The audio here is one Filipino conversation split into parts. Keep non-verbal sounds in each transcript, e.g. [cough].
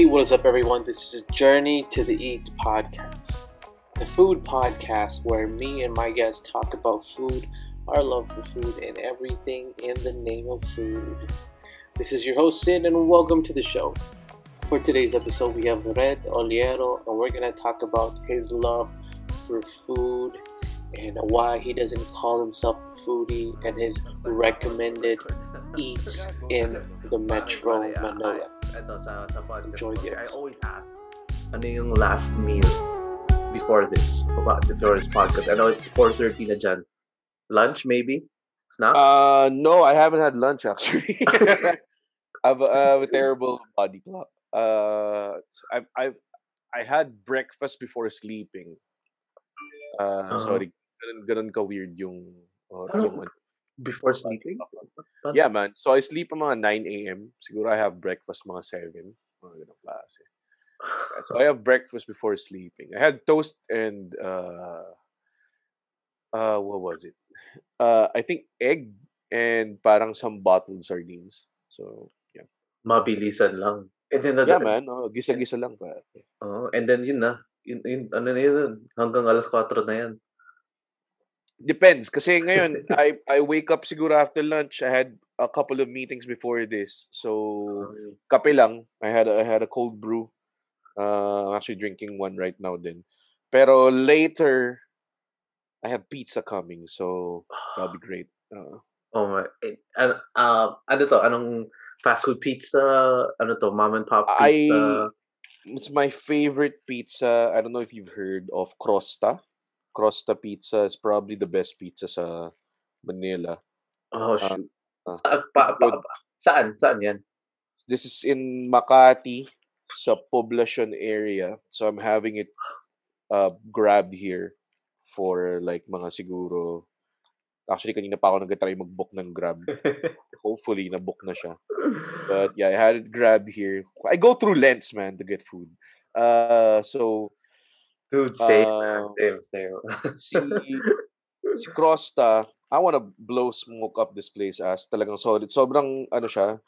Hey, what is up, everyone? This is Journey to the Eats podcast, the food podcast where me and my guests talk about food, our love for food, and everything in the name of food. This is your host, Sid, and welcome to the show. For today's episode, we have Red Oliero, and we're going to talk about his love for food and why he doesn't call himself a foodie and his recommended eats in the Metro Manila. Ito, sa, sa podcast Enjoy ko, the I always ask, ano yung last meal before this? About before this podcast. I know it's 4.30 na dyan. Lunch, maybe? Snack? Uh, no, I haven't had lunch actually. [laughs] I've uh, a terrible body clock. Uh, I've I've I had breakfast before sleeping. Uh, Uh-huh. sorry, ganun, ganun ka weird yung. Uh, yung before sleeping? Yeah, man. So I sleep mga 9 a.m. Siguro I have breakfast mga 7. Mga ganun klase. Yeah, so I have breakfast before sleeping. I had toast and uh, uh, what was it? Uh, I think egg and parang some bottled sardines. So yeah, Mabilisan lang. And then, yeah, man. Oh, gisa-gisa lang pa. Oh, and then yun na. Yun, yun, ano na yun? Hanggang alas 4 na yan. Depends. Kasi ngayon, [laughs] I I wake up siguro after lunch. I had a couple of meetings before this. So kape lang. I had a, I had a cold brew. Uh, I'm actually drinking one right now then. Pero later, I have pizza coming. So that'll be [sighs] great. Uh, Oh my. Ano, ah, ano to? Anong fast food pizza? Ano to? Mom and pop I pizza? it's my favorite pizza. I don't know if you've heard of Crosta. Crosta pizza is probably the best pizza sa Manila. Oh, uh, shoot. uh, Sa- pa, pa, pa, saan? Saan yan? This is in Makati, sa Poblacion area. So I'm having it uh, grabbed here for like mga siguro Actually, kanina pa ako nag-try mag-book ng Grab. [laughs] Hopefully, na-book na siya. But yeah, I had it grabbed here. I go through lengths, man, to get food. Uh, so, Dude, same. uh, same, same. si, si Crosta, I wanna blow smoke up this place as talagang solid. Sobrang, ano siya,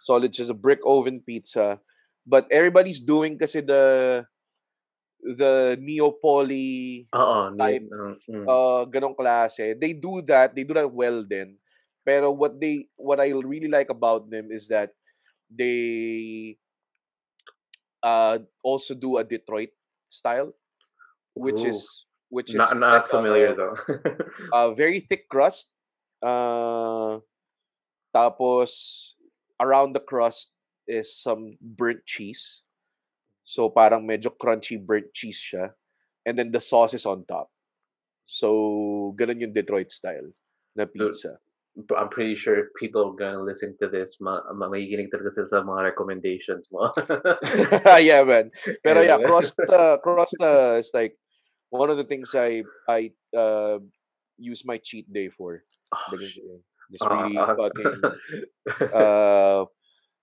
solid siya. a brick oven pizza. But everybody's doing kasi the the Neapoly Oo, type, need, uh, mm. uh, ganong klase. They do that. They do that well then. Pero what they what I really like about them is that they uh also do a Detroit style, which Ooh. is which is not, not like familiar a, though. [laughs] a very thick crust. Uh, tapos around the crust is some burnt cheese. So parang medyo crunchy burnt cheese siya. And then the sauce is on top. So ganun yung Detroit style na pizza. But I'm pretty sure people are gonna listen to this. Ma ma makikinig talaga sila sa mga recommendations mo. [laughs] yeah, man. Pero yeah, Anyway. Crosta, uh, Crosta uh, is like one of the things I I uh, use my cheat day for. Oh, just Ah, really ah, fucking [laughs] uh,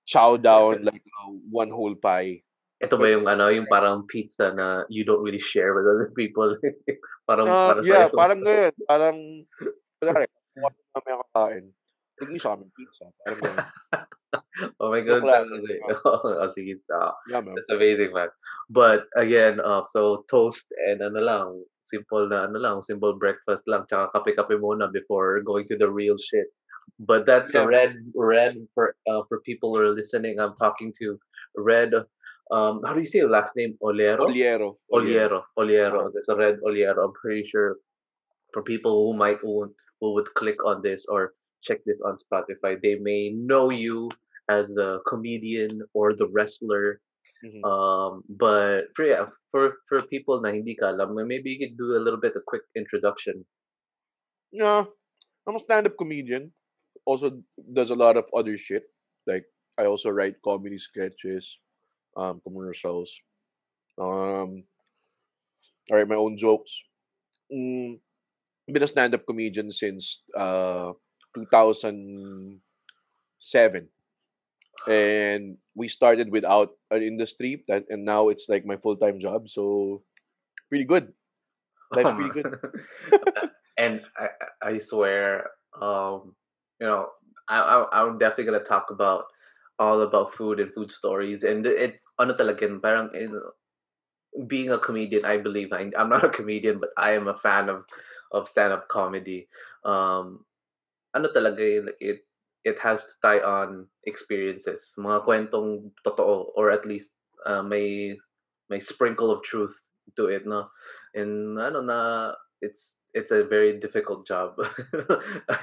chow down like uh, one whole pie. Ito ba yung ano, yung parang pizza na you don't really share with other people? [laughs] parang Uh, para yeah, sa'yo. parang ganyan. Parang, [laughs] kunwari, kung ano na may kakain, tignan sa aming pizza. Parang ganyan. oh my Joke god. lang. talaga eh. [laughs] oh, sige. Ah, Yeah, man. That's amazing, man. But again, uh, so toast and ano lang, simple na ano lang, simple breakfast lang, tsaka kape-kape muna before going to the real shit. But that's a red, red for uh, for people who are listening. I'm talking to Red. Um, how do you say your last name? Oliero. Oliero. Oliero. Oliero. There's a Red Oliero. I'm pretty sure for people who might who, who would click on this or check this on Spotify, they may know you as the comedian or the wrestler Mhm. um, but for yeah, for for people na hindi ka alam, maybe you could do a little bit a quick introduction. Yeah, I'm a stand-up comedian. Also does a lot of other shit. Like I also write comedy sketches, um, commercials. Um, I write my own jokes. Mm, been a stand-up comedian since uh 2007. And we started without an industry that and now it's like my full-time job. So pretty good. Life's pretty good. [laughs] and I I swear, um, you know, I, I I'm definitely gonna talk about all about food and food stories and it ano parang in, being a comedian I believe I, I'm not a comedian but I am a fan of of stand-up comedy um ano talaga it it has to tie on experiences mga kwentong totoo or at least uh, may may sprinkle of truth to it no and ano na it's it's a very difficult job. [laughs]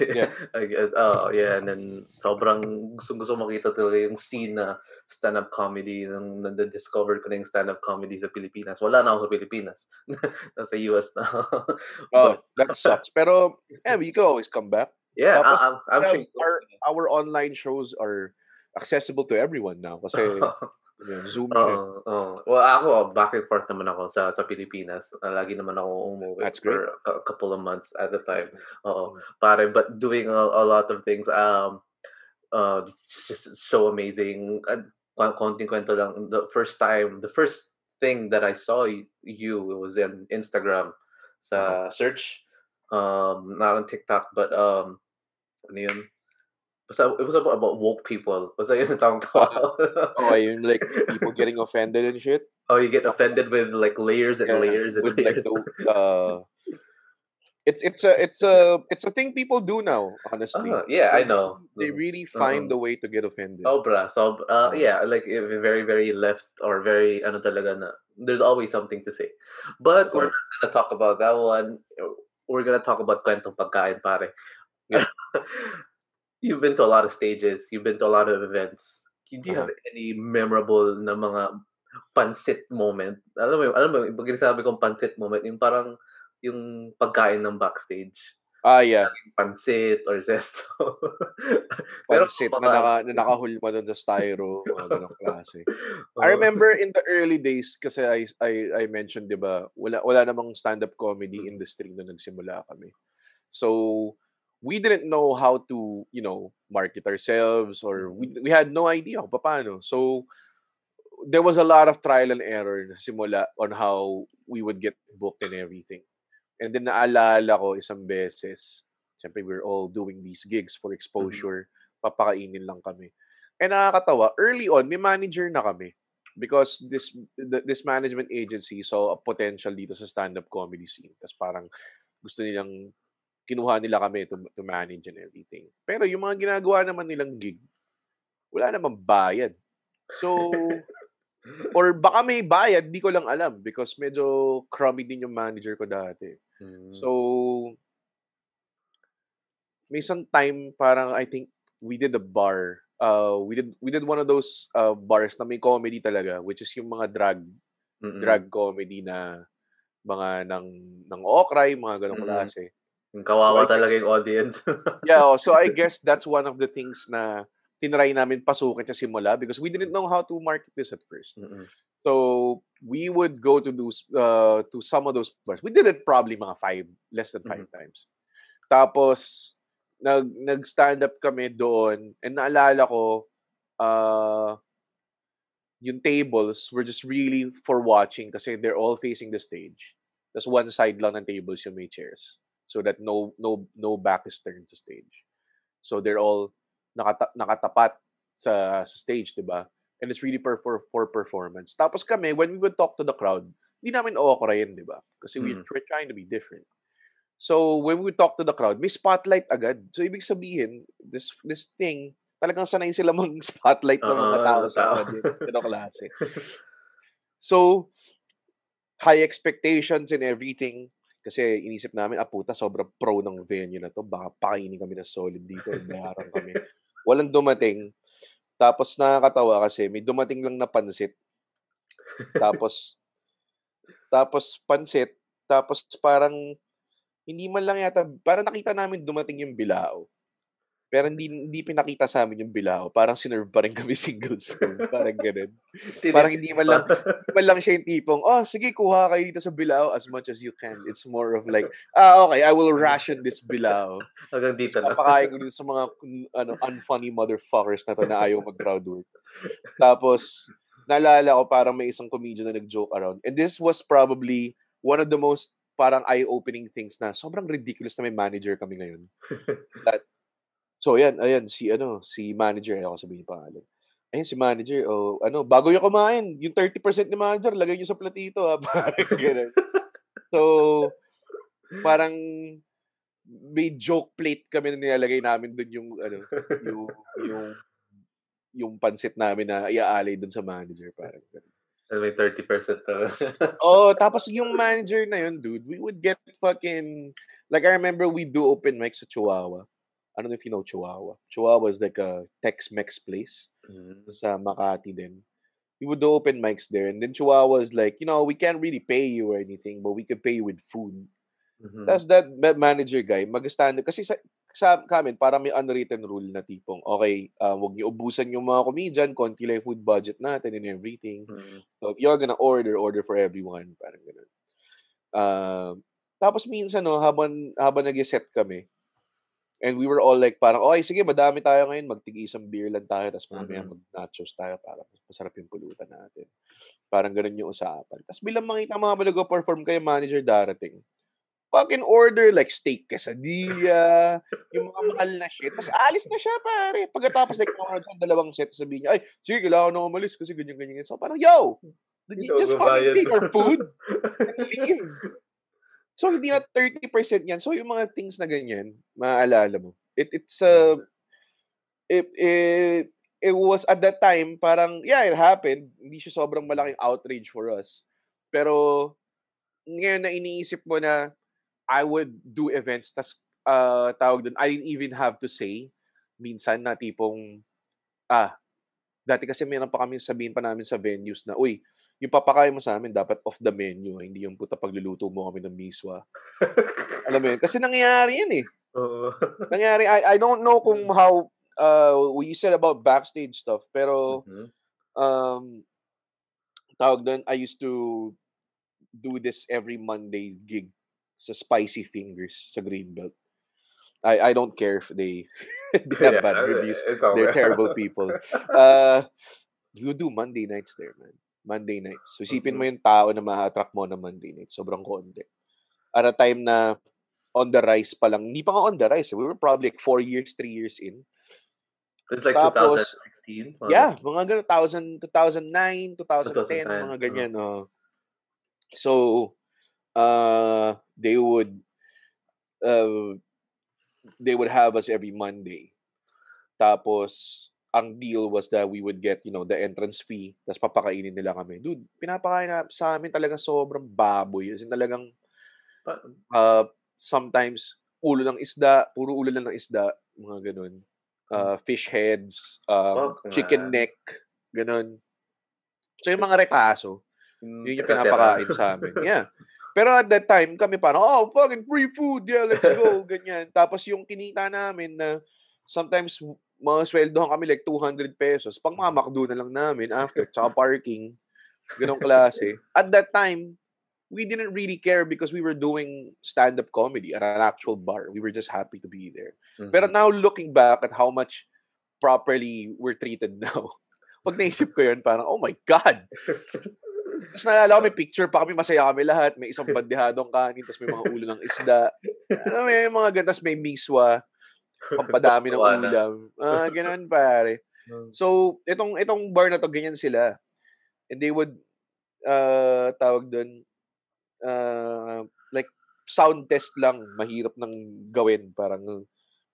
Yeah. I guess. Oh, yeah. And then, sobrang gusto gusto makita talaga yung scene na stand-up comedy. Nung na-discover ko na yung stand-up comedy sa Pilipinas. Wala na ako sa Pilipinas. [laughs] Nasa US na. Oh, that sucks. Pero, [laughs] yeah, we can always come back. Yeah, Tapos, I, I'm, I'm sure. our, [laughs] our online shows are accessible to everyone now kasi [laughs] Zoom siya. Oo, oo. Well, ako, back and forth naman ako sa sa Pilipinas. Lagi naman ako umuwi That's great. for a couple of months at a time. Oo. Mm. Pare, but doing a, a lot of things, um, uh, it's just so amazing. Kon- konting kwento lang. The first time, the first thing that I saw you was in Instagram sa search. Um, not on TikTok, but um, yun? Basta, it was about, about woke people. Basta yun ang ko. Oh, ayun, like, [laughs] people getting offended and shit. Oh, you get offended with like layers and Yeah, layers and with like the, [laughs] uh, it's it's a it's a it's a thing people do now. Honestly, Ah, yeah, I know. They Mm. really find Oo. the way to get offended. Oh, Sobra. So, uh, yeah, like very, very left or very, ano talaga na, there's always something to say. But we're not gonna talk about that one. We're gonna talk about kwentong pagkain, pare. Yeah. [laughs] You've been to a lot of stages. You've been to a lot of events. Do you Uh-huh. have any memorable na mga pansit moment? Alam mo, alam mo, pag sinasabi kong pansit moment, yung parang yung pagkain ng backstage. Ah, yeah. Pansit or zesto. [laughs] Pero Pansit na, naka, na nakahulma doon sa styro, mga ganong klase. I remember in the early days, kasi I, I, I mentioned, di ba, wala, wala namang stand-up comedy Mm. industry nung nagsimula kami. So, we didn't know how to, you know, market ourselves or we, we had no idea kung paano. So, there was a lot of trial and error na simula on how we would get booked and everything. And then naalala ko isang beses, siyempre we're all doing these gigs for exposure, papakainin lang kami. And nakakatawa, early on, may manager na kami. Because this th- this management agency saw a potential dito sa stand-up comedy scene. Tapos parang gusto nilang kinuha nila kami to, to manage and everything. Pero yung mga ginagawa naman nilang gig, wala namang bayad. So, or baka may bayad, di ko lang alam because medyo crummy din yung manager ko dati. Mm. So, may isang time parang I think we did a bar. Uh, we did we did one of those uh, bars na may comedy talaga, which is yung mga drag Mm-mm. drag comedy na mga ng ng okray, mga ganong Mm-mm. klase. Yung kawawa So, I talaga yung audience. [laughs] Yeah, oh, so I guess that's one of the things na tinry namin pasukin sa simula because we didn't know how to market this at first. Mm-mm. So we would go to those uh, to some of those bars. We did it probably mga five, less than 5 times. Tapos nag nag-stand up kami doon and naalala ko uh, yung tables were just really for watching kasi they're all facing the stage. Tapos one side lang ng tables yung may chairs so that no no no back is turned to stage. So they're all nakata- nakatapat sa, sa stage, 'di ba? And it's really for, for for performance. Tapos kami when we would talk to the crowd, hindi namin okra 'yan, 'di ba? Kasi we, Mm. we're trying to be different. So when we talk to the crowd, may spotlight agad. So ibig sabihin, this this thing, talagang sanay sila [laughs] mang spotlight ng mga Oo, tao tao. sa klase. So, high expectations and everything. Kasi inisip namin, ah puta, sobrang pro ng venue na to. Baka pakainin kami ng solid dito. Bayaran kami. Walang dumating. Tapos nakakatawa kasi may dumating lang na pansit. Tapos, tapos pansit. Tapos parang, hindi man lang yata, parang nakita namin dumating yung bilao. Pero hindi, hindi pinakita sa amin yung bilao. Parang sinerve pa rin kami [laughs] single serve. Parang ganun. Parang hindi man lang, [laughs] hindi man lang siya yung tipong, oh, sige, kuha kayo dito sa bilao as much as you can. It's more of like, ah, okay, I will ration this bilao. Hanggang dito na. Papakain ko dito sa mga ano, unfunny motherfuckers na to na ayaw mag-crowd work. Tapos, naalala ko parang may isang comedian na nag-joke around. And this was probably one of the most parang eye-opening things na sobrang ridiculous na may manager kami ngayon. [laughs] That, so, yan, ayan, si, ano, si manager, ako sabihin yung pangalan. Ayun si manager, oh, ano, bago yung kumain, yung 30% ni manager lagay niyo sa platito, ah, [laughs] parang gano'n. So, parang may joke plate kami na nilalagay namin dun yung ano, yung yung yung pansit namin na iaalay dun sa manager, parang gano'n. And may 30% to. Oh, tapos yung manager na yun, dude, we would get fucking like I remember we do open mic sa Chihuahua. I don't know if you know Chihuahua. Chihuahua is like a Tex-Mex place Mm. sa Makati din. We would do open mics there. And then Chihuahua is like, you know, we can't really pay you or anything, but we can pay you with food. Mhm. Tapos that, that manager guy, mag-stand kasi sa, sa kamin, parang may unwritten rule na tipong, okay, uh, wag niyo ubusan yung mga comedian, konti lang food budget natin and everything. Mhm. So if you're gonna order, order for everyone. Parang ganun. Um, tapos minsan, no, habang, habang nag-set kami, and we were all like, parang, okay, sige, madami tayo ngayon, magtigi isang beer lang tayo, tapos mamaya Mhm. mag-nachos tayo para mas masarap yung pulutan natin. Parang ganun yung usapan. Tapos bilang makita mga mag-perform kayo, manager darating, fucking order like steak quesadilla, [laughs] yung mga mahal na shit. Tapos alis na siya, pare. Pagkatapos, like, mga dalawang set, sabihin niya, ay, sige, kailangan na umalis kasi ganyan, ganyan. So, parang, yo, Hindi you just fucking take our food and [laughs] leave. So, hindi na 30% yan. So, yung mga things na ganyan, maaalala mo. It, it's, uh, it, it, it was, at that time, parang, yeah, it happened. Hindi siya sobrang malaking outrage for us. Pero, ngayon na iniisip mo na, I would do events, tas, uh, tawag dun, I didn't even have to say, minsan na tipong, ah, dati kasi meron pa kami sabihin pa namin sa venues na, uy, yung papakain mo sa amin dapat off the menu, hindi yung puta pagluluto mo kami ng miswa. Alam mo yun? Kasi nangyayari yan eh. Oo. Nangyayari, I, I don't know kung how, uh, we said about backstage stuff, pero, Mhm. um, tawag doon, I used to do this every Monday gig sa Spicy Fingers sa Greenbelt. I I don't care if they, [laughs] they have Yeah, bad uh, reviews. They're terrible people. Uh, you do Monday nights there, man. Monday nights. So, isipin mo yung tao na ma-attract mo na Monday nights. Sobrang konti. At a time na on the rise pa lang. Hindi pa nga on the rise. eh. We were probably like four years, three years in. It's like Tapos, 2016. mga Yeah, mga ganun, 2000, 2009, 2010, 2010, mga ganyan. Oh. So, uh, they would, uh, they would have us every Monday. Tapos, ang deal was that we would get, you know, the entrance fee, tapos papakainin nila kami. Dude, pinapakain na sa amin talagang sobrang baboy. As in talagang, uh, sometimes, ulo ng isda, puro ulo lang ng isda, mga ganun. Uh, fish heads, um, Fuck, chicken neck, ganun. So, yung mga rekaso, Mm, yun yung pinapakain sa amin. [laughs] Yeah. Pero at that time, kami parang, oh, fucking free food, yeah, let's go, [laughs] ganyan. Tapos yung kinita namin na sometimes mga sweldohan kami like 200 pesos, pang mga McDo na lang namin after, [laughs] tsaka parking, ganong klase. At that time, we didn't really care because we were doing stand-up comedy at an actual bar. We were just happy to be there. Mhm. Pero now looking back at how much properly we're treated [laughs] now, pag naisip ko yun, parang, oh my God! [laughs] Tapos naalala ko, may picture pa kami, masaya kami lahat. May isang bandehadong kanin, tapos may mga ulo ng isda. Ano, may mga ganun, tapos may miswa, pampadami ng na. ulam. Ah, ganun pare. Mm. So, itong itong bar na to, ganyan sila. And they would, uh, tawag doon, uh, like, sound test lang, mahirap nang gawin. Parang,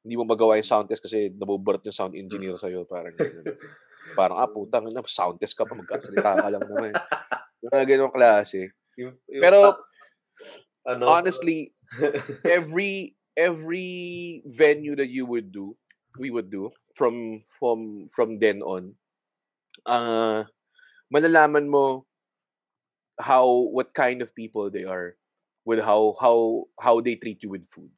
hindi mo magawa yung sound test kasi nabuburot yung sound engineer sa'yo. Parang, ganun. parang, ah, putang, ina, sound test ka pa, magkasalita ka lang naman. [laughs] Mga ganong klase. Yung- yung Pero, ano, honestly, [laughs] every every venue that you would do, we would do from from from then on. Uh malalaman mo how what kind of people they are with how how how they treat you with food.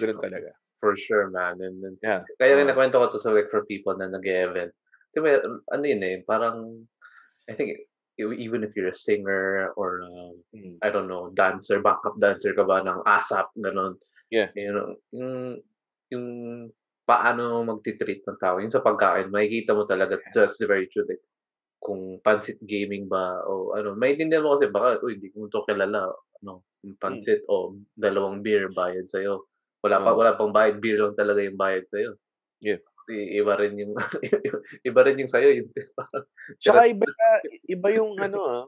Ganun talaga. For sure, man. And then, Yeah. kaya rin Ah. nakwento ko to sa like for people na nag-event. Kasi may, ano yun eh, parang, I think, e- even if you're a singer or, um, Mm. I don't know, dancer, backup dancer ka ba ng ASAP, ganun. Yeah. You know, yung, yung paano magtitreat ng tao. Yung sa pagkain, makikita mo talaga, just the very truth. Like, kung pansit gaming ba, o ano, maintindihan mo kasi baka, uy, hindi ko to kilala, ano, yung pansit, o dalawang beer bayad sa'yo. Wala pa, Oo. wala pang bayad, beer lang talaga yung bayad sa'yo. Yeah. i- iba rin yung [laughs] iba rin yung sa'yo yung [laughs] Tsaka iba iba yung ano, ah,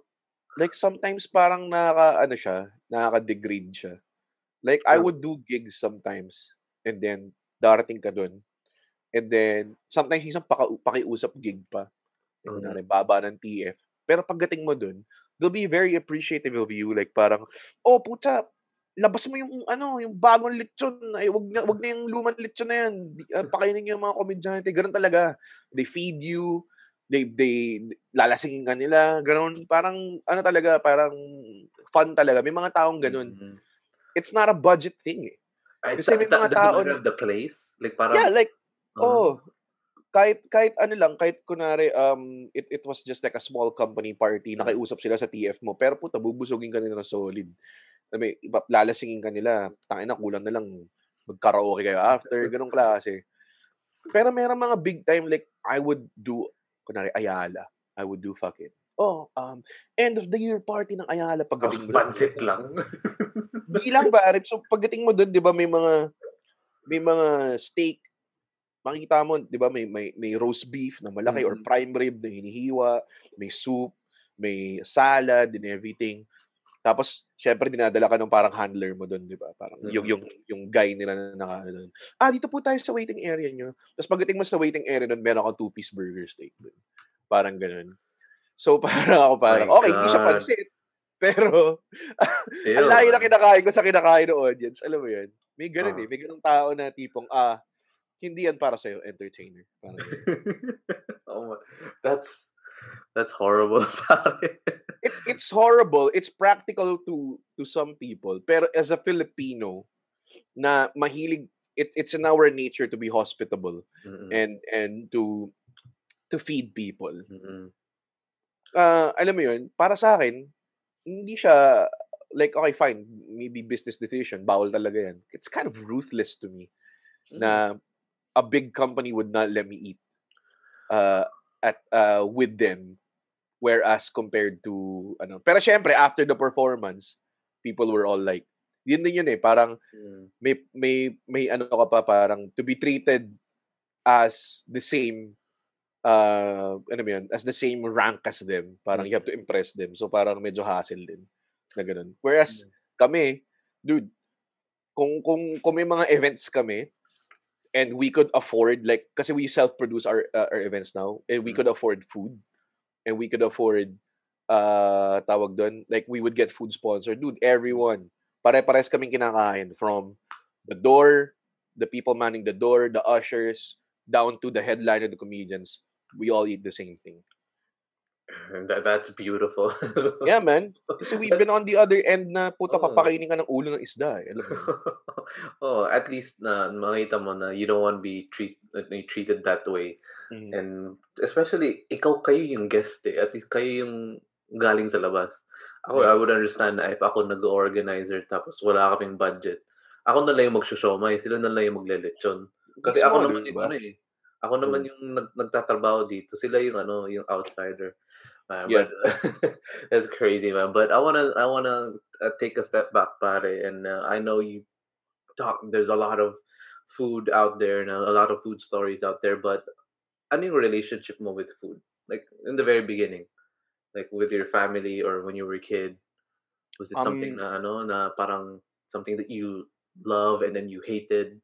like sometimes parang nakaka ano siya, nakaka-degrade siya. Like I would do gigs sometimes and then darating ka dun. And then sometimes minsan paka pakiusap gig pa. Mhm. kunwari baba ng TF. Pero pagdating mo dun, they'll be very appreciative of you like parang, "Oh, pucha, labas mo yung ano, yung bagong lechon. Ay, wag na wag na yung lumang lechon na yan. Ah, [laughs] pakainin niyo yung mga komedyante." Gano'n talaga. They feed you, they they lalasingin ka nila, gano'n. Parang ano talaga, parang fun talaga. May mga taong gano'n. Mhm. It's not a budget thing, eh. Ay, Kasi may mga tao na- of the place? Like parang Yeah, like Ah. oh, kahit kahit ano lang, kahit kunwari um it it was just like a small company party, nakiusap sila sa TF mo, pero puta bubusugin ka nila ng solid. Sabi, iba lalasingin ka nila, tangina kulang na lang mag-karaoke kayo after, [laughs] ganong klase. Pero meron mga big time like I would do kunwari Ayala, I would do fucking oh, um, end of the year party ng Ayala oh, pagdating mo. dun. pansit lang. [laughs] Di lang pare. So pagdating mo doon, 'di ba, may mga may mga steak. Makikita mo, 'di ba, may may may roast beef na malaki or Mhm. prime rib na hinihiwa, may soup, may salad and everything. Tapos syempre dinadala ka ng parang handler mo doon, 'di ba? Parang yung Mhm. yung yung guy nila na naka doon. Ah, dito po tayo sa waiting area niyo. Tapos pagdating mo sa waiting area doon, meron kang two-piece burger steak doon. Parang gano'n. So [laughs] parang ako parang, My okay, hindi siya God. pansit. Pero [laughs] ang layo na kinakain ko sa kinakain ng audience. Alam mo yun? May ganun Ah. eh. May ganung tao na tipong, ah, hindi yan para sa'yo, entertainer. Parang ganun. [laughs] oh my, that's that's horrible, pare. it's, it's horrible. It's practical to to some people. Pero as a Filipino, na mahilig, it, it's in our nature to be hospitable Mm-mm. and and to to feed people. Mm-mm. Ah, alam mo yun, para sa akin, hindi siya, like, okay, fine, maybe business decision, bawal talaga yan. It's kind of ruthless to me. na a big company would not let me eat uh, at uh, with them whereas compared to ano pero syempre after the performance people were all like yun din yun eh parang Mm. may may may ano ka pa parang to be treated as the same uh ano mo yun? As the same rank as them. Parang you have to impress them. So parang medyo hassle din na ganun. Whereas Mm. kami dude kung kung kung may mga events kami and we could afford like kasi we self-produce our uh, our events now and we Mm. could afford food and we could afford uh tawag doon like we would get food sponsor. Dude everyone pare-pares kaming kinakain from the door the people manning the door the ushers down to the headliner the comedians we all eat the same thing And [laughs] that, that's beautiful. yeah man kasi we've been on the other end na puta [laughs] Oo. papakainin ka ng ulo ng isda eh. alam mo [laughs] oh, at least na makita mo na you don't want to be treat, uh, treated that way. Mhm. And especially, ikaw kayo yung guest eh. At least kayo yung galing sa labas. Ako, Yeah. I would understand na if ako nag-organizer tapos wala kaming budget, ako na lang yung magsushomay, sila na lang yung maglelechon. Kasi Mismo, ako naman di yung ba? ano eh. Ako naman Mm. yung nag, nagtatrabaho dito. Sila yung ano, yung outsider. Man, Yeah. But [laughs] that's crazy, man. But I wanna, I wanna uh, take a step back, pare. And uh, I know you talk. There's a lot of food out there and a lot of food stories out there. But ano yung relationship mo with food? Like in the very beginning, like with your family or when you were a kid, was it something Um, na ano na parang something that you love and then you hated?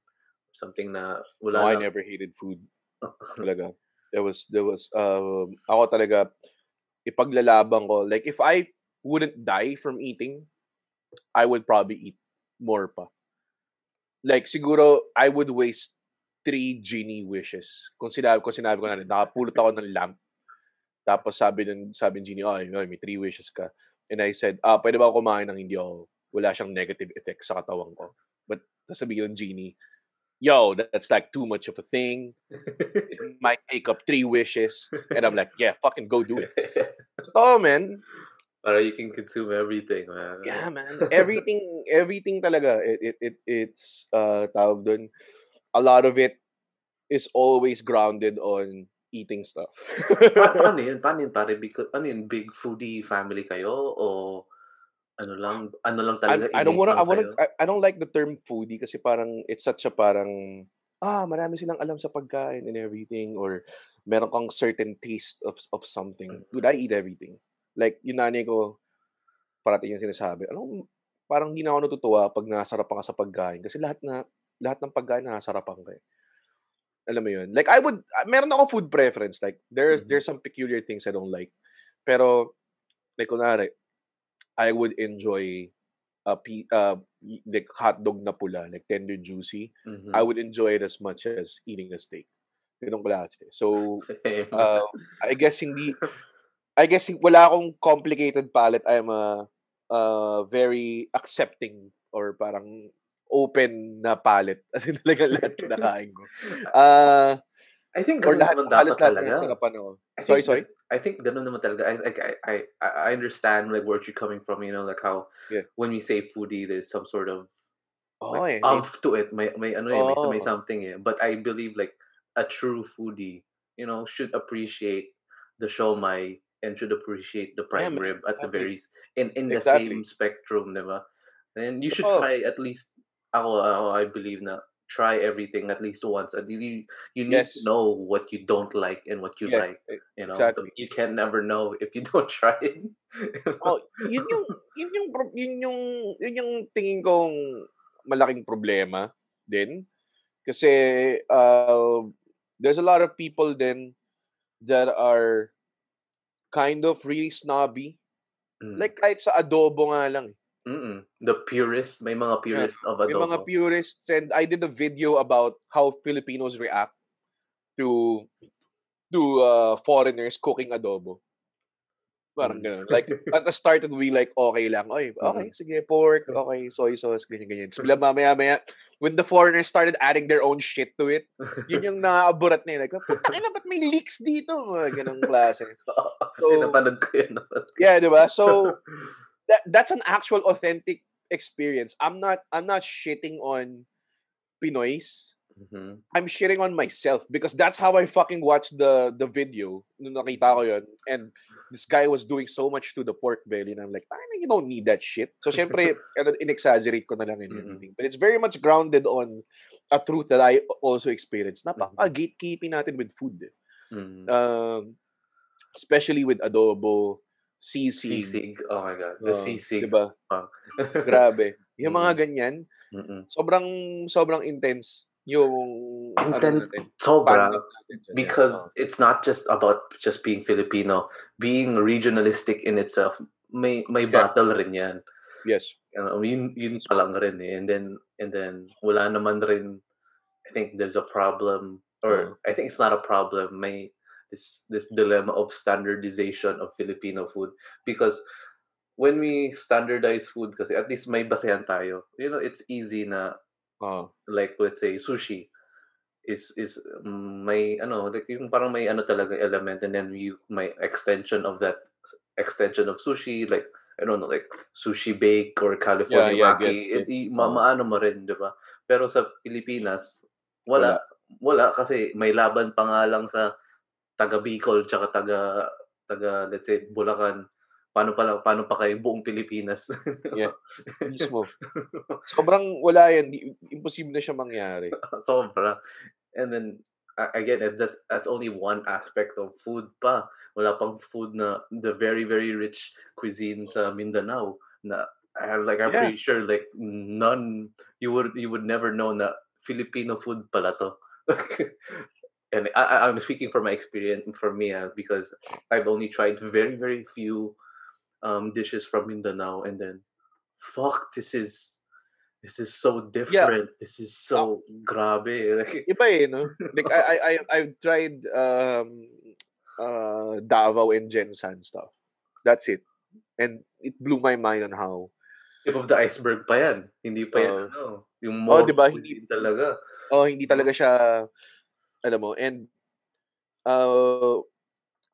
Something na no, wala I never hated food [laughs] talaga. There was there was um ako talaga ipaglalaban ko like if I wouldn't die from eating, I would probably eat more pa. Like siguro I would waste three genie wishes. Kung sinabi ko sinabi ko na rin, nakapulot ako ng lamp. Tapos sabi ng sabi ng genie, oh, yun, may three wishes ka. And I said, ah, pwede ba ako kumain ng hindi ako, wala siyang negative effect sa katawan ko. But sasabihin ng genie, yo, that's like too much of a thing. It [laughs] might take up three wishes. And I'm like, yeah, fucking go do it. [laughs] Oh, man. Para you can consume everything, man. Yeah, man. Everything, everything talaga. It, it, it it's, uh, tawag dun, a lot of it is always grounded on eating stuff. Pa- paano [laughs] yun? Paano yun, pare? Because, ano yun, big foodie family kayo? O ano lang, ano lang talaga I, I don't wanna, I wanna? I, I don't like the term foodie kasi parang, it's such a parang, ah, marami silang alam sa pagkain and everything or meron kang certain taste of of something. Mm. Dude, I eat everything. Like, yung nanay ko, parating yung sinasabi, alam parang hindi na ako natutuwa pag nasarapan ka sa pagkain kasi lahat na lahat ng pagkain nasarapan ka eh. Alam mo yun? Like, I would, ah, meron ako food preference. Like, there, Mhm. there's some peculiar things I don't like. Pero, like, kunwari, I would enjoy a pe- uh, like hotdog na pula, like tender juicy. Mhm. I would enjoy it as much as eating a steak. Ganong klase. So, uh, I guess hindi, I guess wala akong complicated palate. I'm a, uh, very accepting or parang open na palate. [laughs] As in talaga lahat kinakain ko. Uh, [laughs] I think or lahat, naman dapat halos lahat talaga. ng sarapan ako. I Sorry, think sorry? I think ganun naman talaga. I like I I I understand like where you're coming from. You know, like how Yeah. when we say foodie, there's some sort of Oo like, eh. umph to it. May may ano eh, may, may something eh. But I believe like a true foodie, you know, should appreciate the shomai and should appreciate the prime man, rib at the very in in the Exactly. same spectrum, diba? And you should Totoo. try at least. Ako, ako I believe na try everything at least once. At least you you need to know what you don't like and what you Yeah, like. You know, exactly. you can never know if you [laughs] don't try it. Oh, yun yung yun yung yun yung yun yung tingin kong malaking problema din kasi uh, there's a lot of people then that are kind of really snobby Mm. like kahit sa adobo nga lang eh. Mm-mm. the purists, may mga purists of may adobo. mga purists and I did a video about how Filipinos react to to uh, foreigners cooking adobo. Parang Mm. ganun. Like, [laughs] at the start, be like, okay lang. Oy, okay, sige, pork, [laughs] okay, soy sauce, ganyan, ganyan. Tapos bigla mamaya-maya, when the foreigners started adding their own shit to it, yun yung [laughs] naaaburat na yun. Like, putang ina, ba't may leaks dito? Mga ganong klase. So, Napanood ko yun. yeah, di ba? So, that, that's an actual authentic experience. I'm not, I'm not shitting on Pinoys. Mhm. I'm shitting on myself because that's how I fucking watched the the video nung nakita ko yun. And this guy was doing so much to the pork belly and I'm like, I you don't need that shit. So syempre, [laughs] in-exaggerate ko na lang Mhm. But it's very much grounded on a truth that I also experienced. Napaka-gatekeeping natin with food. eh. Mm. Um, especially with adobo, sisig. Sisig. Oh my God. The uh, sisig. Diba? Oh. [laughs] Grabe. Yung mga ganyan, Mm-mm. sobrang sobrang intense yung ano Intense. natin, Sobra. natin because Oo. it's not just about just being Filipino, being regionalistic in itself. May may Yeah. battle rin 'yan. yes. You know, yun yun pa lang rin eh. And then and then wala naman rin I think there's a problem or I think it's not a problem. May this this dilemma of standardization of Filipino food because when we standardize food kasi at least may basehan tayo. You know, it's easy na Oo. like let's say sushi is is mm, may ano like yung parang may ano talaga element and then you may extension of that extension of sushi like I don't know like sushi bake or California Yeah, yeah, maki gets- eh, gets. i- ma- Oo. maano mo rin di ba pero sa Pilipinas wala wala kasi may laban pa nga lang sa taga Bicol tsaka taga taga let's say Bulacan paano pa lang paano pa kayo buong Pilipinas Yeah. [laughs] Mismo. Sobrang wala yan. Imposible na siya mangyari. [laughs] Sobra. And then, again, it's just, that's only one aspect of food pa. Wala pang food na the very, very rich cuisine sa Mindanao na I- like I'm Yeah. pretty sure like none you would you would never know na Filipino food pala to. [laughs] and I, I'm speaking from my experience for me ah, because I've only tried very very few um dishes from Mindanao and then fuck this is this is so different. This is so grabe. [laughs] Like, Iba eh, no? Like, I, I, I, I've tried um, uh, Davao and Gensan stuff. That's it. And it blew my mind on how, tip of the iceberg pa yan. Hindi pa yan, Oo. ano, yung Oh, more diba? cuisine talaga. oh, hindi talaga siya, alam mo, and, uh,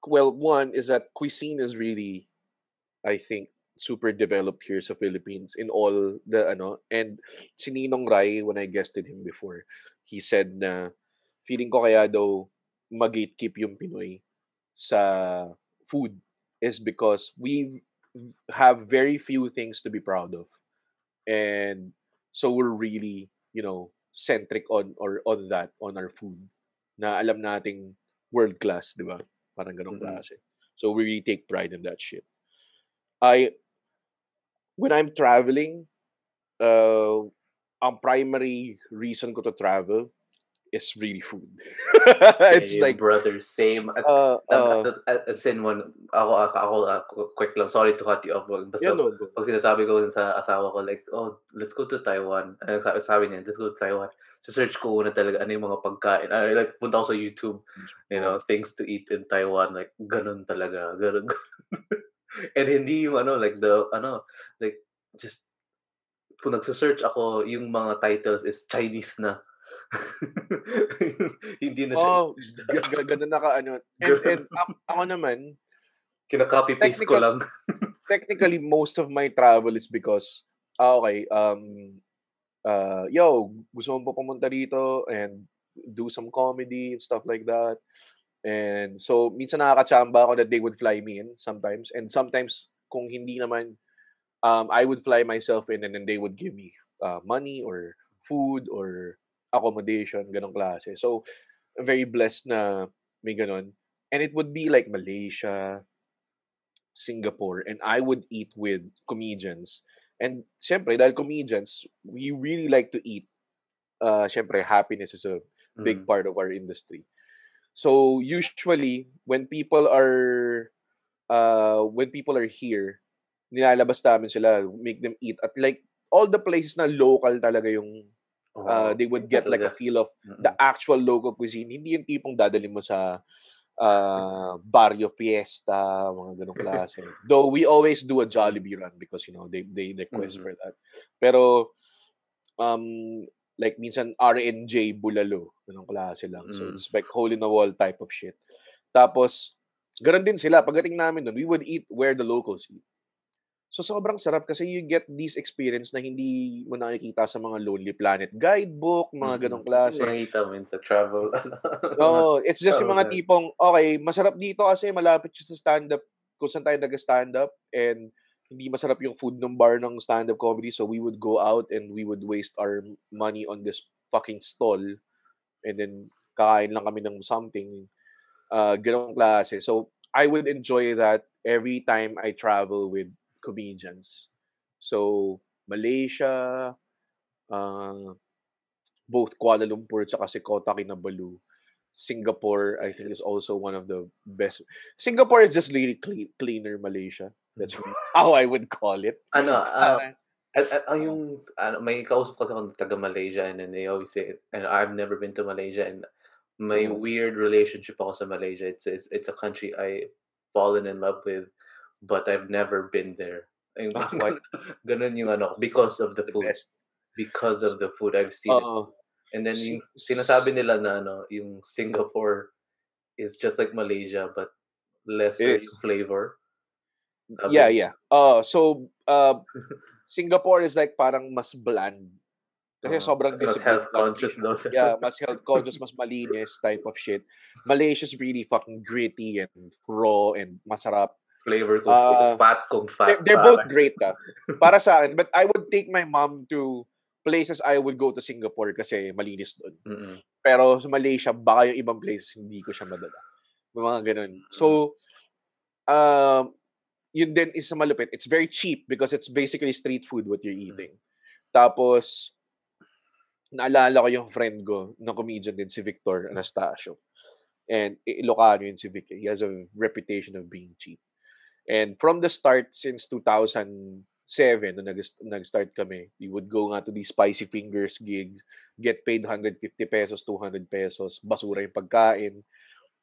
well, one is that cuisine is really, I think, super developed here sa Philippines in all the ano and si Rai when I guested him before he said na feeling ko kaya daw mag-gatekeep yung Pinoy sa food is because we have very few things to be proud of and so we're really you know centric on or on that on our food na alam nating world class, 'di ba? Parang ganong Mm. klase. So we really take pride in that shit. I when I'm traveling, uh, ang primary reason ko to travel is really food. [laughs] it's like brother, same. At, uh, uh, sin one, ako, ako, ako, quick lang, sorry to cut you off. Basta, yun, no, pag sinasabi ko sa asawa ko, like, oh, let's go to Taiwan. Ano sabi, sabi niya, let's go to Taiwan. So search ko una talaga ano yung mga pagkain. Uh, like, punta ako sa YouTube, you know, things to eat in Taiwan. Like, ganun talaga. [laughs] Ganun. And hindi yung ano, like the, ano, like, just, kung nagsa-search ako, yung mga titles is Chinese na. [laughs] hindi na siya. Oh, [laughs] g- ganun na ka ano. And, and ako, ako naman, Kina-copy-paste ko technical- lang. [laughs] technically most of my travel is because ah okay um uh yo gusto mo pumunta dito and do some comedy and stuff like that and so minsan nakakachamba ako that they would fly me in sometimes and sometimes kung hindi naman um I would fly myself in and then they would give me uh, money or food or accommodation ganong klase so very blessed na may ganon and it would be like Malaysia Singapore and I would eat with comedians. And syempre, dahil comedians, we really like to eat. Uh, syempre, happiness is a big Mm. part of our industry. So usually, when people are uh, when people are here, nilalabas namin sila, make them eat at like all the places na local talaga yung uh, they would get like a feel of the actual local cuisine. Hindi yung tipong dadali mo sa uh, Barrio Fiesta, mga ganong klase. [laughs] Though we always do a Jollibee run because, you know, they they request Mhm. for that. Pero, um, like minsan RNJ Bulalo, ganong klase lang. So Mm. it's like hole in the wall type of shit. Tapos, ganun din sila. Pagdating namin doon, we would eat where the locals eat. So sobrang sarap kasi you get this experience na hindi mo nakikita sa mga Lonely Planet guidebook, mga ganong klase. Makikita mo yun sa travel. [laughs] Oo, it's just yung Oo, mga tipong, okay, masarap dito kasi malapit siya sa stand-up, kung saan tayo nag-stand-up, and hindi masarap yung food ng bar ng stand-up comedy, so we would go out and we would waste our money on this fucking stall, and then kakain lang kami ng something, uh, ganong klase. So, I would enjoy that every time I travel with comedians. So, Malaysia, uh, both Kuala Lumpur at si Kota Kinabalu. Singapore, I think, is also one of the best. Singapore is just really clean, cleaner Malaysia. That's [laughs] how I would call it. ano, [laughs] at, at, ang yung, ano, may kausap kasi ako taga Malaysia and then they always say, and I've never been to Malaysia and may Oo. weird relationship ako sa Malaysia. It's, it's, it's a country I fallen in love with, but I've never been there. Ah, why? [laughs] ganun yung ano, because of the food. Because of the food. I've seen it. Oo. And then yung sinasabi nila na ano, yung Singapore is just like Malaysia but lesser flavor. Sabi yeah, yeah. Uh, so, uh, [laughs] Singapore is like parang mas bland. Kasi Oo. sobrang mas health conscious daw. Yeah, mas [laughs] health conscious, mas malinis type of shit. Malaysia's really fucking gritty and raw and masarap. Flavor kung Ah, fat kung fat. They're, they're both great ah. [laughs] Para sa akin. But I would take my mom to places I would go to Singapore kasi malinis doon. Mm-mm. Pero sa Malaysia, baka yung ibang places hindi ko siya madala. May mga ganun. So, um, yun din is malupit. It's very cheap because it's basically street food what you're eating. Tapos, naalala ko yung friend ko na comedian din, si Victor Anastasio. And Ilocano yun si Vic. He has a reputation of being cheap. And from the start, since 2007, nung nag- nag-start kami, we would go nga to these spicy fingers gigs, get paid 150 pesos, 200 pesos, basura yung pagkain.